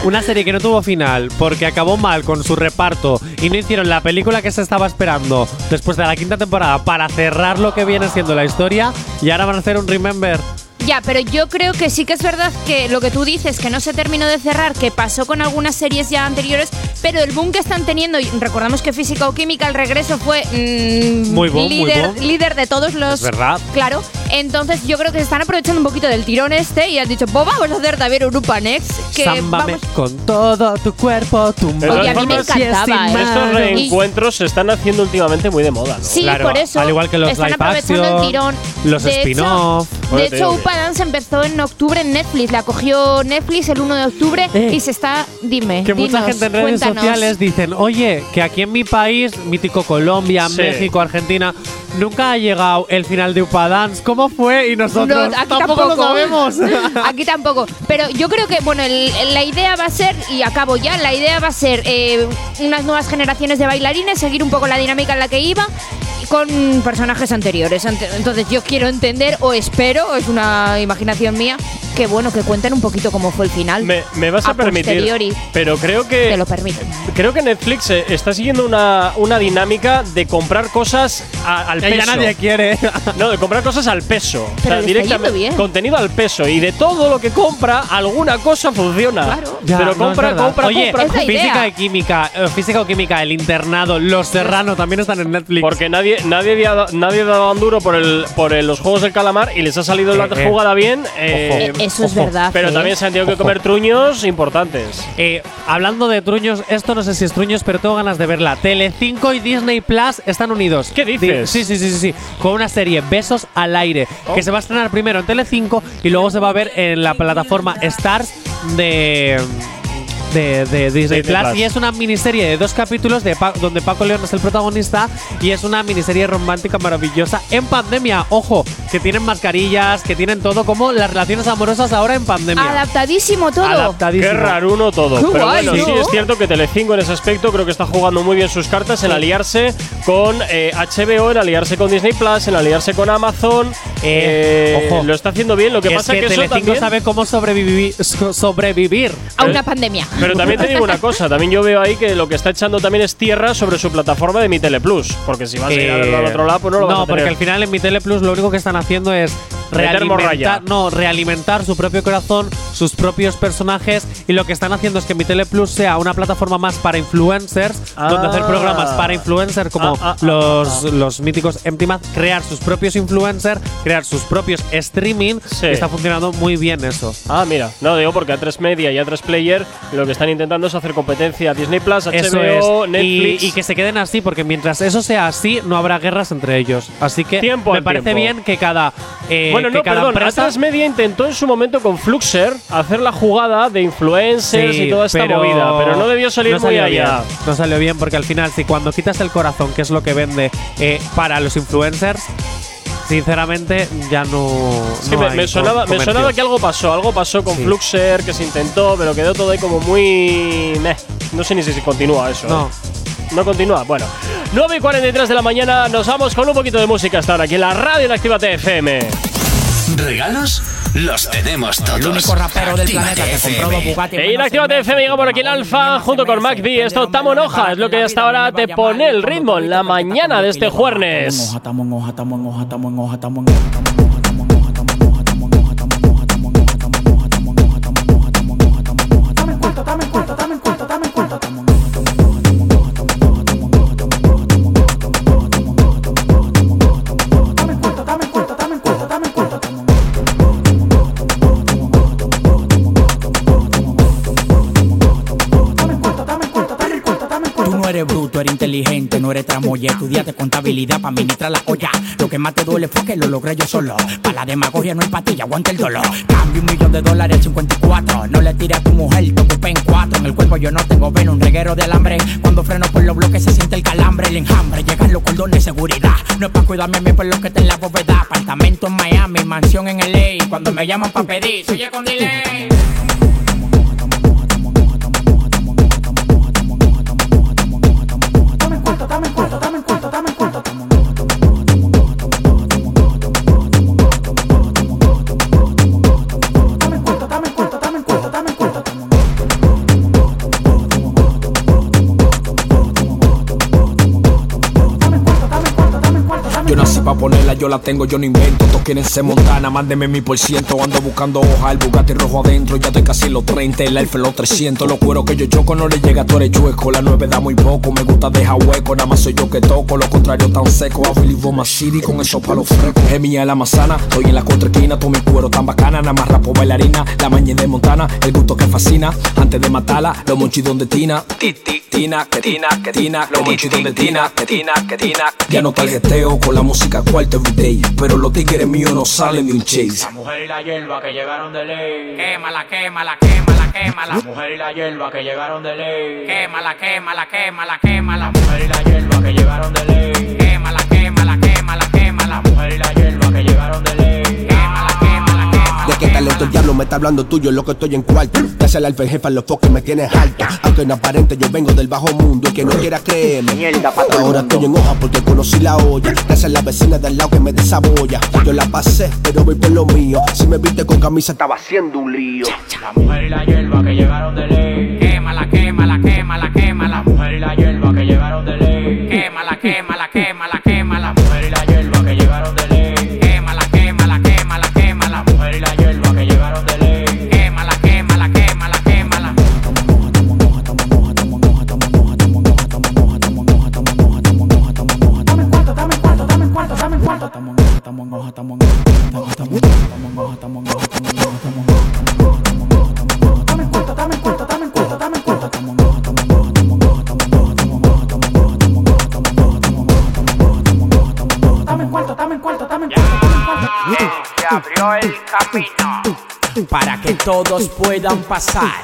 Una serie que no tuvo final porque acabó mal con su reparto y no hicieron la película que se estaba esperando después de la quinta temporada para cerrar lo que viene siendo la historia y ahora van a hacer un Remember. Ya, pero yo creo que sí que es verdad que lo que tú dices, que no se terminó de cerrar, que pasó con algunas series ya anteriores, pero el boom que están teniendo, y recordamos que Física o Química, el regreso fue mm, Muy boom, muy líder, boom. líder de todos los... Es verdad. Claro, entonces yo creo que se están aprovechando un poquito del tirón este y han dicho, pues vamos a hacer también un Upa Next, que Sámbame vamos... con todo tu cuerpo, tu Oye, a mí me encantaba, ¿eh? Estos Y- reencuentros se están haciendo últimamente muy de moda, ¿no? Sí, Claro, por eso al igual que los están live aprovechando action, el tirón. los spin-off. De hecho, Upa Dance empezó en octubre en Netflix. La cogió Netflix el 1 de octubre Eh, y se está. Dime. Que mucha dinos, gente en redes cuéntanos. sociales dicen, oye, que aquí en mi país, mítico Colombia, Sí. México, Argentina, nunca ha llegado el final de Upadance. ¿Cómo fue? Y nosotros No, aquí tampoco, lo sabemos. Aquí tampoco. Pero yo creo que, bueno, el- la idea va a ser, y acabo ya, la idea va a ser eh, unas nuevas generaciones de bailarines, seguir un poco la dinámica en la que iba con personajes anteriores. Ante- Entonces yo quiero entender, o espero, es una imaginación mía, que bueno, que cuenten un poquito cómo fue el final. Me, me vas a, permitir. posteriori. Pero creo que. Te lo permito. Creo que Netflix eh, está siguiendo una, una dinámica de comprar cosas a- al Que peso. ya nadie quiere. No, de comprar cosas al peso. Pero le está yendo bien. Contenido al peso. Y de todo lo que compra, alguna cosa funciona. Claro. Ya, Pero no, compra, verdad. compra, Oye, compra. Física y química, eh, física o química, el internado, Los Serrano también están en Netflix. Porque nadie, nadie, había- nadie un duro por, el, por el- los juegos del calamar y les ha salido la Eh, jugada bien. eh, Eh, Eso es verdad. pero ¿eh? también se han tenido que comer truños importantes. Eh, hablando de truños, esto no sé si es truños, pero tengo ganas de verla. Telecinco y Disney Plus están unidos. ¿Qué dices? Di- Sí, sí, sí, sí, sí. Con una serie Besos al aire, Oh. que se va a estrenar primero en Telecinco y luego se va a ver en la plataforma Stars de de, de Disney Plus Plus. y es una miniserie de dos capítulos de Pa- donde Paco León es el protagonista y es una miniserie romántica maravillosa en pandemia. Ojo, que tienen mascarillas, que tienen todo como las relaciones amorosas ahora en pandemia. Adaptadísimo todo. Adaptadísimo. Qué raruno todo. Qué Pero guay, bueno, sí ¿no? es cierto que Telecinco en ese aspecto creo que está jugando muy bien sus cartas en aliarse con eh, HBO, en aliarse con Disney Plus, en aliarse con Amazon. Eh, ojo. Lo está haciendo bien. Lo que es pasa que, es que eso Telecinco también. sabe cómo sobrevivir. so- sobrevivir. A una pandemia. Pero también te digo una cosa, también yo veo ahí que lo que está echando también es tierra sobre su plataforma de Mi Tele Plus, porque si vas a ir a verlo al otro lado, pues no lo vas a porque tener. al final en mi Tele Plus lo único que están haciendo es Morralla. no, realimentar su propio corazón, sus propios personajes y lo que están haciendo es que Mi Tele Plus sea una plataforma más para influencers, donde hacer programas para influencers como Ah, ah, ah, los, los míticos Empty Math, crear sus propios influencers, crear sus propios streaming y está funcionando muy bien eso. Ah, mira, no digo porque A3 Media y A3 Player lo que están intentando es hacer competencia a Disney Plus, HBO, Eso es. Netflix. Y, y que se queden así, porque mientras eso sea así, no habrá guerras entre ellos. Así que Tiempo me parece tiempo. bien que cada. eh, bueno, que no, cada perdón. empresa- A3 Media intentó en su momento con Fluxer hacer la jugada de influencers Sí, y toda esta pero movida, pero no debió salir no muy allá. bien. No salió bien porque al final, si cuando quitas el corazón, que es lo que vende eh, para los influencers, sinceramente ya no. Sí, no me, me sonaba, me sonaba que algo pasó, algo pasó con Sí. Fluxer, que se intentó, pero quedó todo ahí como muy. meh. No sé ni si, continúa eso. No. ¿eh? No continúa. Bueno, 9 y 43 de la mañana, nos vamos con un poquito de música hasta ahora aquí en la radio en Actívate FM. ¿Regalos? Los tenemos todos. El único rapero del planeta que compró dos Bugatti. En Actívate FM llega por aquí el Alfa junto con MacD. Esto Tamonoja es lo que hasta ahora te pone el ritmo en la mañana de este jueves. No eres inteligente, no eres tramoya. Estudiaste contabilidad para administrar la olla. Lo que más te duele fue que lo logré yo solo. Para la demagogia no hay patilla, aguanta el dolor. Cambio un millón de dólares al 54. No le tires a tu mujer, te ocupé en cuatro. En el cuerpo yo no tengo veno, un reguero de alambre. Cuando freno por los bloques se siente el calambre, el enjambre. Llegan los cordones de seguridad. No es para cuidarme a mí por lo que está en la bóveda. Apartamento en Miami, mansión en LA. Cuando me llaman para pedir, soy con delay. Yo yo la tengo, yo no invento. Todos quieren ser montana, mándeme mi por ciento. Ando buscando hoja, el Bugatti rojo adentro. Ya estoy casi en los 30, el Alfa los 300. Los cueros que yo choco no le llega, tú eres chueco. La 9 da muy poco, me gusta dejar hueco. Nada más soy yo que toco, lo contrario tan seco. A Billy Boma City con esos palos frescos. Es mía la manzana, estoy en la contraesquina. Todo mi cuero tan bacana, nada más rapo bailarina. La mañana de Montana, el gusto que fascina. Antes de matarla, los monchidos de Tina. Ti, ti, Tina, que Tina, que Tina. Los monchidos de Tina, que Tina, que Tina. Ya no tarjeteo con la música cuarto Pero los tigres míos no salen de un chase. La mujer y la hierba que llegaron de ley. Quémala, quémala, quémala, quémala. La mujer y la hierba que llegaron de ley. Quémala, quémala, quémala, quémala. La mujer y la hierba está hablando tuyo, lo que estoy en cuarto. Te hace el alfa jefa, los foques me tienes alto. Aunque no aparente, yo vengo del bajo mundo. Y que no quiera creerme, ahora estoy en hoja porque conocí la olla. Gracias a la vecina del lado que me desabolla. Yo la pasé, pero voy por lo mío. Si me viste con camisa, estaba haciendo un lío. La mujer y la hierba que llegaron de ley. Quémala, quémala, quémala, quémala. La mujer y la hierba que llegaron de ley. Quémala, quémala, quémala, quémala. Para que todos puedan pasar.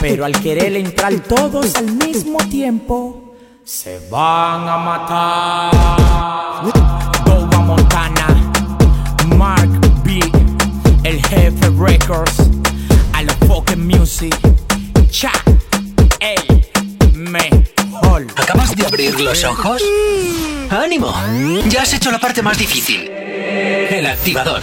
Pero al querer entrar todos al mismo tiempo, se van a matar. Doba Montana, Mark B, el jefe Records, a los fucking music, cha, el mejor. ¿Acabas de abrir los ojos? ¡Ánimo! Ya has hecho la parte más difícil. El activador.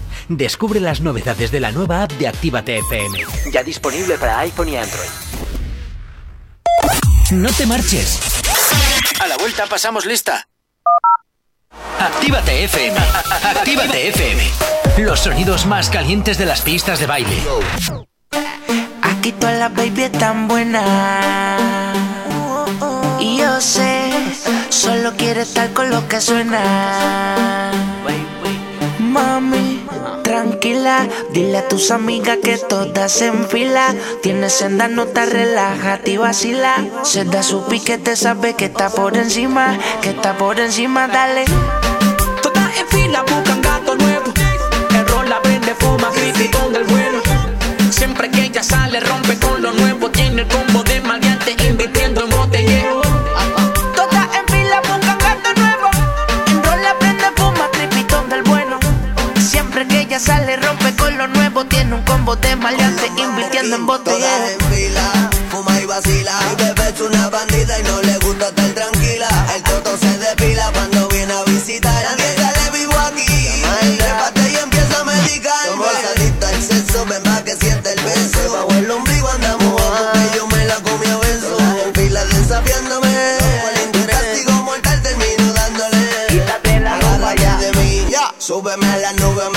Descubre las novedades de la nueva app de Actívate FM. Ya disponible para iPhone y Android. No te marches. A la vuelta pasamos lista. Actívate FM. Actívate FM. Los sonidos más calientes de las pistas de baile. Aquí todas las baby están buenas. Y yo sé, solo quiere estar con lo que suena. Mami, tranquila, dile a tus amigas que todas se enfila. Tienes senda, no te relájate y vacila. Se da su piquete, sabe que está por encima, que está por encima, dale. Todas en fila buscan gato nuevo. El la prende, fuma, criticón del bueno. Siempre que ella sale, rompe Que ella sale, rompe con lo nuevo. Tiene un combo de maleante, invirtiendo en botellero. en fila, fuma y vacila. Mi bebé es una bandida y no le gusta estar tranquila. El toto se depila cuando viene a visitar. Nadie sale vivo aquí. Trépate y empieza a medicar. Somos adictos al sexo, ven pa' que siente el beso. Bajo el ombligo andamos porque yo me la comí a beso. En fila desafiándome. El castigo mortal termino dándole. Quítate la ropa ya de mí. Ya, súbeme a la nube,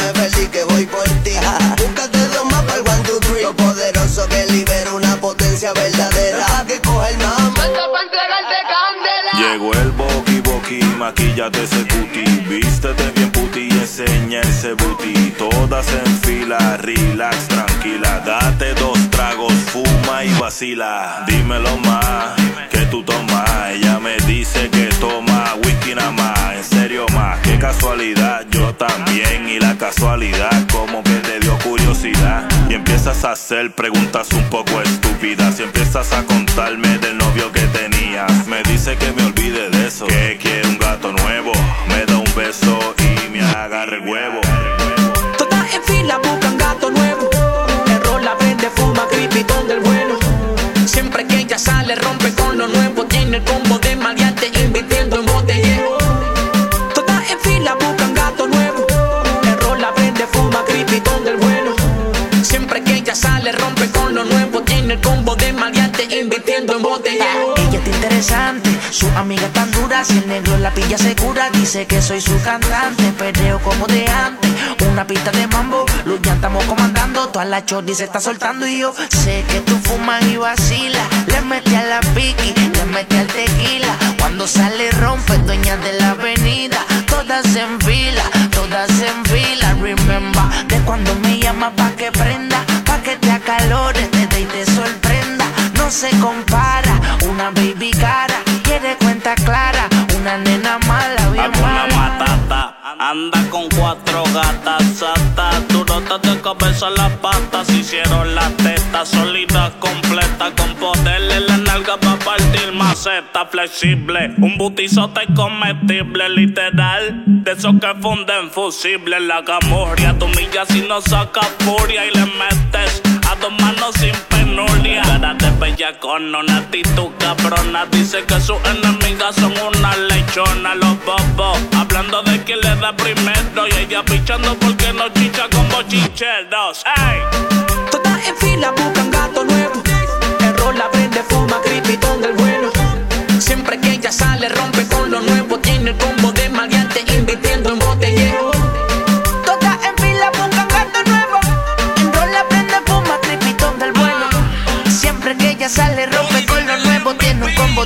maquillate ese cuti. Vístete bien puti y enseña ese booty. Todas en fila, relax, tranquila. Date dos tragos, fuma y vacila. Dímelo más, que tú tomas Ella me dice que toma whisky nada más. En serio más, qué casualidad. Yo también y la casualidad Como que te dio curiosidad. Y empiezas a hacer preguntas un poco estúpidas. Y empiezas a contarme del novio que tenías huevo Todas en fila buscan gato nuevo. El rol la prende, fuma, cripitón del bueno. Siempre que ella sale, rompe con lo nuevo. Tiene el combo de maleante, invirtiendo en botellero. Todas en fila buscan gato nuevo. El rol la prende, fuma, cripitón del bueno. Siempre que ella sale, rompe con lo nuevo. Tiene el combo de maleante, invirtiendo en botellero. Ella está interesante, su amiga dura, si el negro la pilla segura, dice que soy su cantante, perreo como de antes, una pista de mambo, luz ya estamos comandando, toda la chordi se está soltando. Y yo sé que tú fumas y vacilas, le metí a la piqui, le metí al tequila, cuando sale rompe, dueña de la avenida, todas en fila, todas en fila, remember, de cuando me llama pa' que prenda, pa' que te acalores, te dé y te sorprenda, no se compara, una baby cara, quiere cuenta clara, anda con cuatro gatas satas Durotas de cabeza las patas Hicieron las tetas solitas completas Con poder en la nalga para partir maceta. Flexible Un butizote comestible literal. De esos que funden fusible La gamorria tu humillas y no saca furia Y le metes a dos manos sin penuria Cara de bella con una actitud cabrona Dice que sus enemigas son una lechona Los bobos hablando de quién le da primero Y ella pichando porque no chicha con bochincheros ¡Ey! Todas en fila buscan gato nuevo. El rol la prende, fuma, cripitón del bueno. Siempre que ella sale, rompe con lo nuevo. Tiene el combo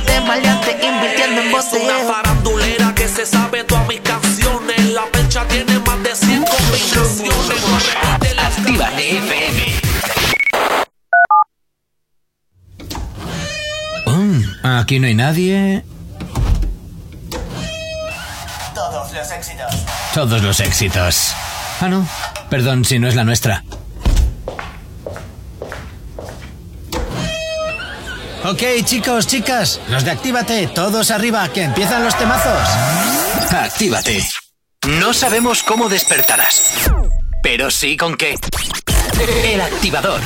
de maleante, invirtiendo en Es una farandulera que se sabe todas mis canciones. La percha tiene más de 100 combinaciones. Actívate FM. Mm, aquí no hay nadie. Todos los éxitos. Todos los éxitos. Ah, no. Perdón si no es la nuestra. Ok, chicos, chicas, los de Actívate, todos arriba, que empiezan los temazos. Actívate. No sabemos cómo despertarás, pero sí con qué. El activador.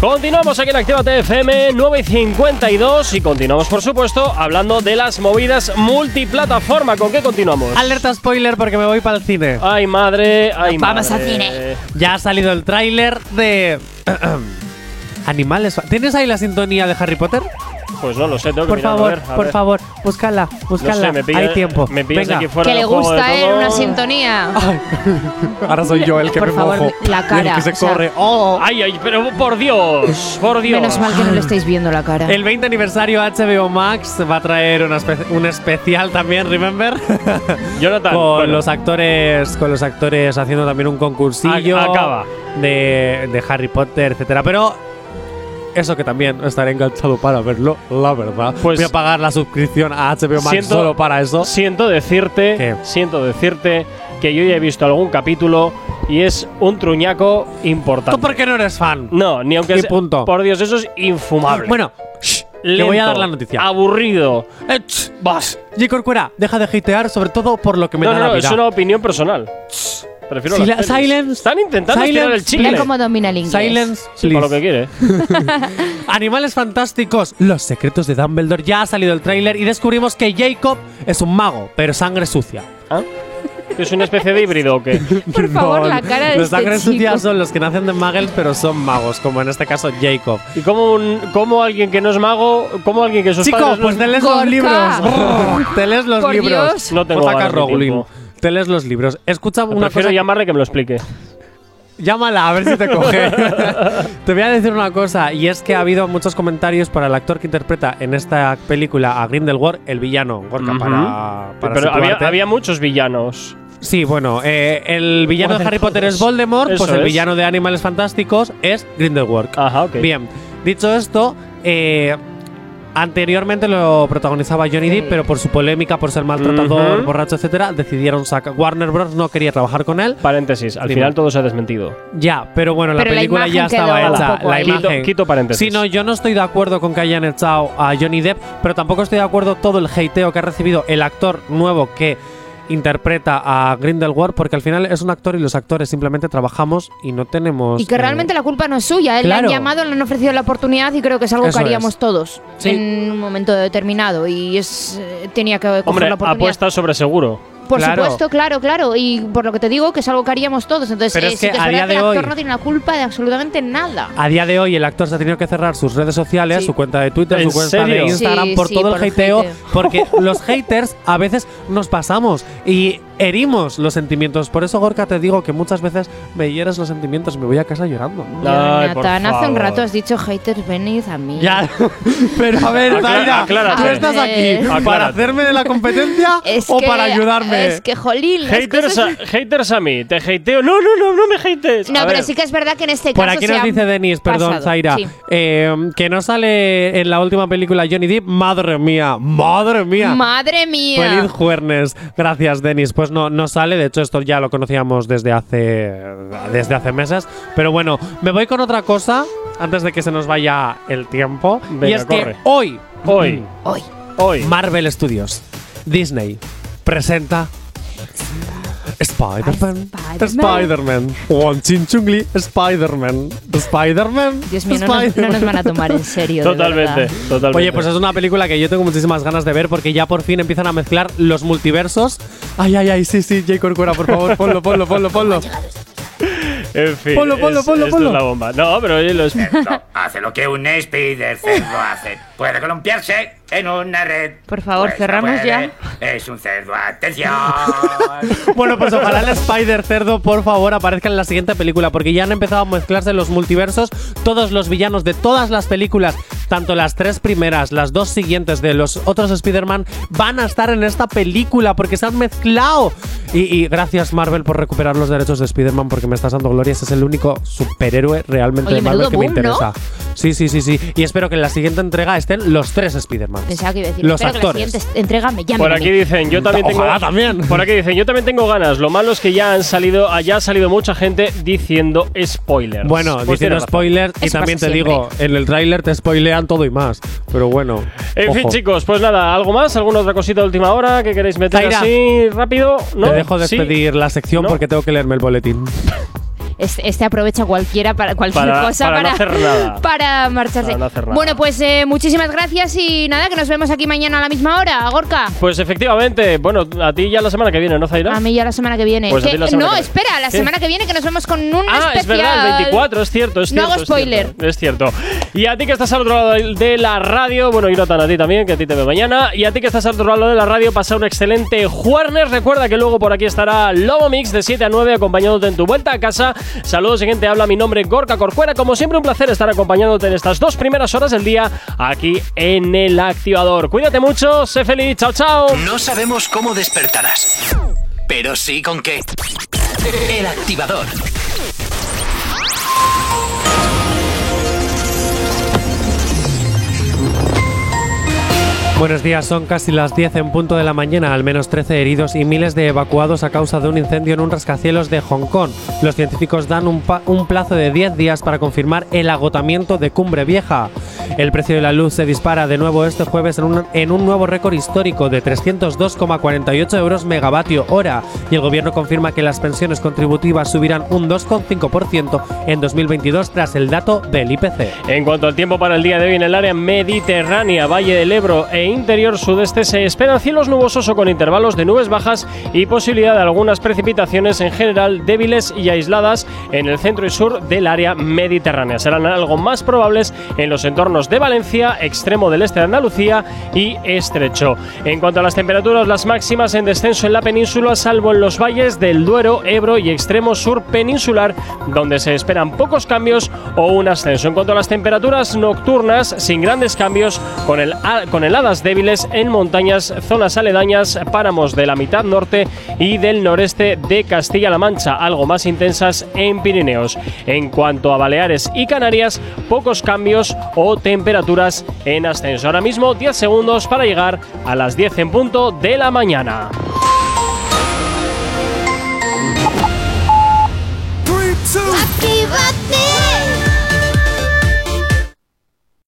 Continuamos aquí en Actívate FM 9 y 52 y continuamos, por supuesto, hablando de las movidas multiplataforma. ¿Con qué continuamos? Alerta spoiler porque me voy para el cine. Ay, madre, ay, Vamos madre. al cine. Ya ha salido el tráiler de Animales. ¿Tienes ahí la sintonía de Harry Potter? Pues no lo sé, tengo que Por mirar, a favor, ver, a por ver. favor, búscala, búscala. No sé, me pilla- Hay tiempo. me pillas Venga. aquí fuera Que le del juego de gusta, todo. Una sintonía. Ahora soy yo el que Por me favor, mojo. la cara, El que se o sea- corre. Oh. Ay, ay, pero por Dios, por Dios. Menos mal que no le estáis viendo la cara. El 20 aniversario HBO Max va a traer una espe- un especial también, remember? Jonathan, con bueno. los actores, con los actores haciendo también un concursillo acaba. de, de Harry Potter, etcétera. Pero eso que también estaré enganchado para verlo, la verdad. Pues- Voy a pagar la suscripción a HBO Max Siento- solo para eso. Siento decirte, ¿Qué? siento decirte que yo ya he visto algún capítulo y es un truñaco importante. ¿Tú por qué no eres fan? No, ni aunque sea- punto. Por Dios, eso es infumable. Bueno, shh, te voy a dar la noticia. Aburrido. Eh, vas. J. Corcuera, deja de hatear, sobre todo por lo que me no, da no, la no, vida. es una opinión personal. Prefiero las silence. Están intentando Silence. estirar el chicle. Mira cómo domina el inglés. Silence, Sí, para lo que quiere. Animales fantásticos, los secretos de Dumbledore. Ya ha salido el tráiler y descubrimos que Jacob es un mago, pero sangre sucia. ¿Ah? ¿Que ¿Es una especie de híbrido o qué? Por favor, la cara de Los este sangre chico. sucia son los que nacen de muggles, pero son magos, como en este caso Jacob. ¿Y cómo, un, cómo alguien que no es mago, cómo alguien que sus Chico, padres no- pues te lees los libros. te lees los Por libros. Dios. No tengo J.K. Te lees los libros. Escucha una Prefiero cosa. llamarle que me lo explique. Llámala a ver si te coge. te voy a decir una cosa, y es que ha habido muchos comentarios para el actor que interpreta en esta película a Grindelwald, el villano, Gorka, para, para Pero había, había muchos villanos. Sí, bueno, eh, el villano de Harry Potter es Voldemort, Eso pues el es. villano de Animales Fantásticos es Grindelwald. Ajá, ok. Bien, dicho esto, eh, anteriormente lo protagonizaba Johnny Depp, pero por su polémica, por ser maltratador, Ujú. borracho, etcétera, decidieron sacar. Warner Bros. no quería trabajar con él. Paréntesis, al Dime. final todo se ha desmentido. Ya, pero bueno, la Pero la película ya imagen estaba un hecha. poco La ahí. imagen. Quito, quito paréntesis. Sí, no, yo no estoy de acuerdo con que hayan echado a Johnny Depp, pero tampoco estoy de acuerdo todo el hateo que ha recibido el actor nuevo que interpreta a Grindelwald, porque al final es un actor y los actores simplemente trabajamos y no tenemos. Y que eh, realmente la culpa no es suya. Él Claro. le han llamado, le han ofrecido la oportunidad y creo que es algo Eso que haríamos es. todos Sí. en un momento determinado. Y es eh, tenía que coger Hombre, la oportunidad. apuesta sobre seguro. Por Claro. supuesto, claro, claro. Y por lo que te digo, que es algo que haríamos todos. Entonces, Pero eh, es sí que a día que el de actor hoy- no tiene la culpa de absolutamente nada. A día de hoy el actor se ha tenido que cerrar sus redes sociales, Sí. su cuenta de Twitter, ¿En su cuenta serio? de Instagram Sí, por sí, todo por el hateo, hateo. porque los haters a veces nos pasamos y herimos los sentimientos. Por eso Gorka te digo que muchas veces me hieres los sentimientos y me voy a casa llorando. Ay, por Jonathan, hace un rato has dicho haters, venid a mí. Ya, pero a ver, aclárate. ¿tú estás aquí para hacerme de la competencia Es o para ayudarme? Es que, jolín, Haters cosas- a, haters a mí, te hateo. No, no, no, no me hates. No, A pero ver. sí que es verdad que en este Por caso aquí se nos dice Denis, perdón, pasado. Zaira, Sí. eh, que no sale en la última película Johnny Depp. Madre mía, madre mía. Madre mía. Feliz jueves. Gracias, Denis. Pues no, no sale. De hecho, esto ya lo conocíamos desde hace, desde hace meses. Pero bueno, me voy con otra cosa antes de que se nos vaya el tiempo. y es corre. que hoy, Hoy, Hoy. hoy. Marvel Studios, Disney, presenta Spider-Man. Spider-Man. Spider-Man. Won Chin Chung Lee, Spider-Man. Spider-Man. Dios mío, no nos, no Spider-Man. nos van a tomar en serio. Totalmente, totalmente. Oye, pues es una película que yo tengo muchísimas ganas de ver porque ya por fin empiezan a mezclar los multiversos. Ay, ay, ay, sí, sí, J. Corcuera, por favor, ponlo, ponlo, ponlo, ponlo. En fin. Ponlo, ponlo, es- ponlo, esto ponlo. es la bomba. No, pero oye, los. Hace lo que un spider hace. Puede columpiarse en una red. Por favor, Pues cerramos ya. Es un cerdo, atención. Bueno, pues ojalá el Spider Cerdo, por favor, aparezca en la siguiente película, porque ya han empezado a mezclarse los multiversos. Todos los villanos de todas las películas, tanto las tres primeras, las dos siguientes de los otros Spider-Man, van a estar en esta película porque se han mezclado. Y, y gracias, Marvel, por recuperar los derechos de Spider-Man, porque me estás dando gloria. Ese es el único superhéroe realmente Oye, de Marvel que me interesa. Sí, sí, sí, sí. Y espero que en la siguiente entrega estén los tres Spider-Man. Pensaba que iba a decir, Los espero actores. que la siguiente entrega me llamen. Por aquí dicen, yo también tengo. Ojalá también. Por aquí dicen, yo también tengo ganas. Lo malo es que ya han salido, ya ha salido mucha gente diciendo spoilers. Bueno, Pues diciendo spoilers, y Eso también te digo, en el tráiler te spoilean todo y más. Pero bueno. En fin, chicos, pues nada, ¿algo más? ¿Alguna otra cosita de última hora que queréis meter Zaira. así rápido? ¿No? Te dejo ¿Sí? despedir la sección ¿No? porque tengo que leerme el boletín. Este, aprovecha cualquiera para cualquier Para- cosa para no hacer nada. para marcharse. Para no hacer nada. Bueno, pues eh, muchísimas gracias y nada, que nos vemos aquí mañana a la misma hora, Gorka. Pues efectivamente, bueno, a ti ya la semana que viene, ¿no, Zaira? A mí ya la semana que viene. Pues a Que- ti la semana no, que viene. espera, la ¿Qué? semana que viene que nos vemos con un Ah, especial. es verdad, el 24, es cierto, es No cierto. hago es spoiler. cierto, Es cierto. Y a ti que estás al otro lado de- la radio, bueno, y no tan a ti también, que a ti te veo mañana. Y a ti que estás al otro lado de la radio, pasa un excelente jueves. Recuerda que luego por aquí estará Lobo Mix de 7 a 9 acompañándote en tu vuelta a casa. Saludos, siguiente habla mi nombre, Gorka Corcuera. Como siempre, un placer estar acompañándote en estas dos primeras horas del día aquí en el activador. Cuídate mucho, sé feliz, chao, chao. No sabemos cómo despertarás, pero sí con qué. El activador. Buenos días, son casi las 10 en punto de la mañana, al menos 13 heridos y miles de evacuados a causa de un incendio en un rascacielos de Hong Kong. Los científicos dan un, un plazo de 10 días para confirmar el agotamiento de Cumbre Vieja. El precio de la luz se dispara de nuevo este jueves en un, en un nuevo récord histórico de 302,48 euros megavatio hora y el gobierno confirma que las pensiones contributivas subirán un 2,5% en 2022 tras el dato del IPC. En cuanto al tiempo para el día de hoy en el área mediterránea, Valle del Ebro e interior sudeste se esperan cielos nubosos o con intervalos de nubes bajas y posibilidad de algunas precipitaciones en general débiles y aisladas en el centro y sur del área mediterránea. Serán algo más probables en los entornos de Valencia, extremo del este de Andalucía y estrecho. En cuanto a las temperaturas, las máximas en descenso en la península, salvo en los valles del Duero, Ebro y extremo sur peninsular, donde se esperan pocos cambios o un ascenso. En cuanto a las temperaturas nocturnas, sin grandes cambios, con, el, con débiles en montañas, zonas aledañas, páramos de la mitad norte y del noreste de Castilla-La Mancha, algo más intensas en Pirineos. En cuanto a Baleares y Canarias, pocos cambios o temperaturas en ascenso. Ahora mismo 10 segundos para llegar a las 10 en punto de la mañana.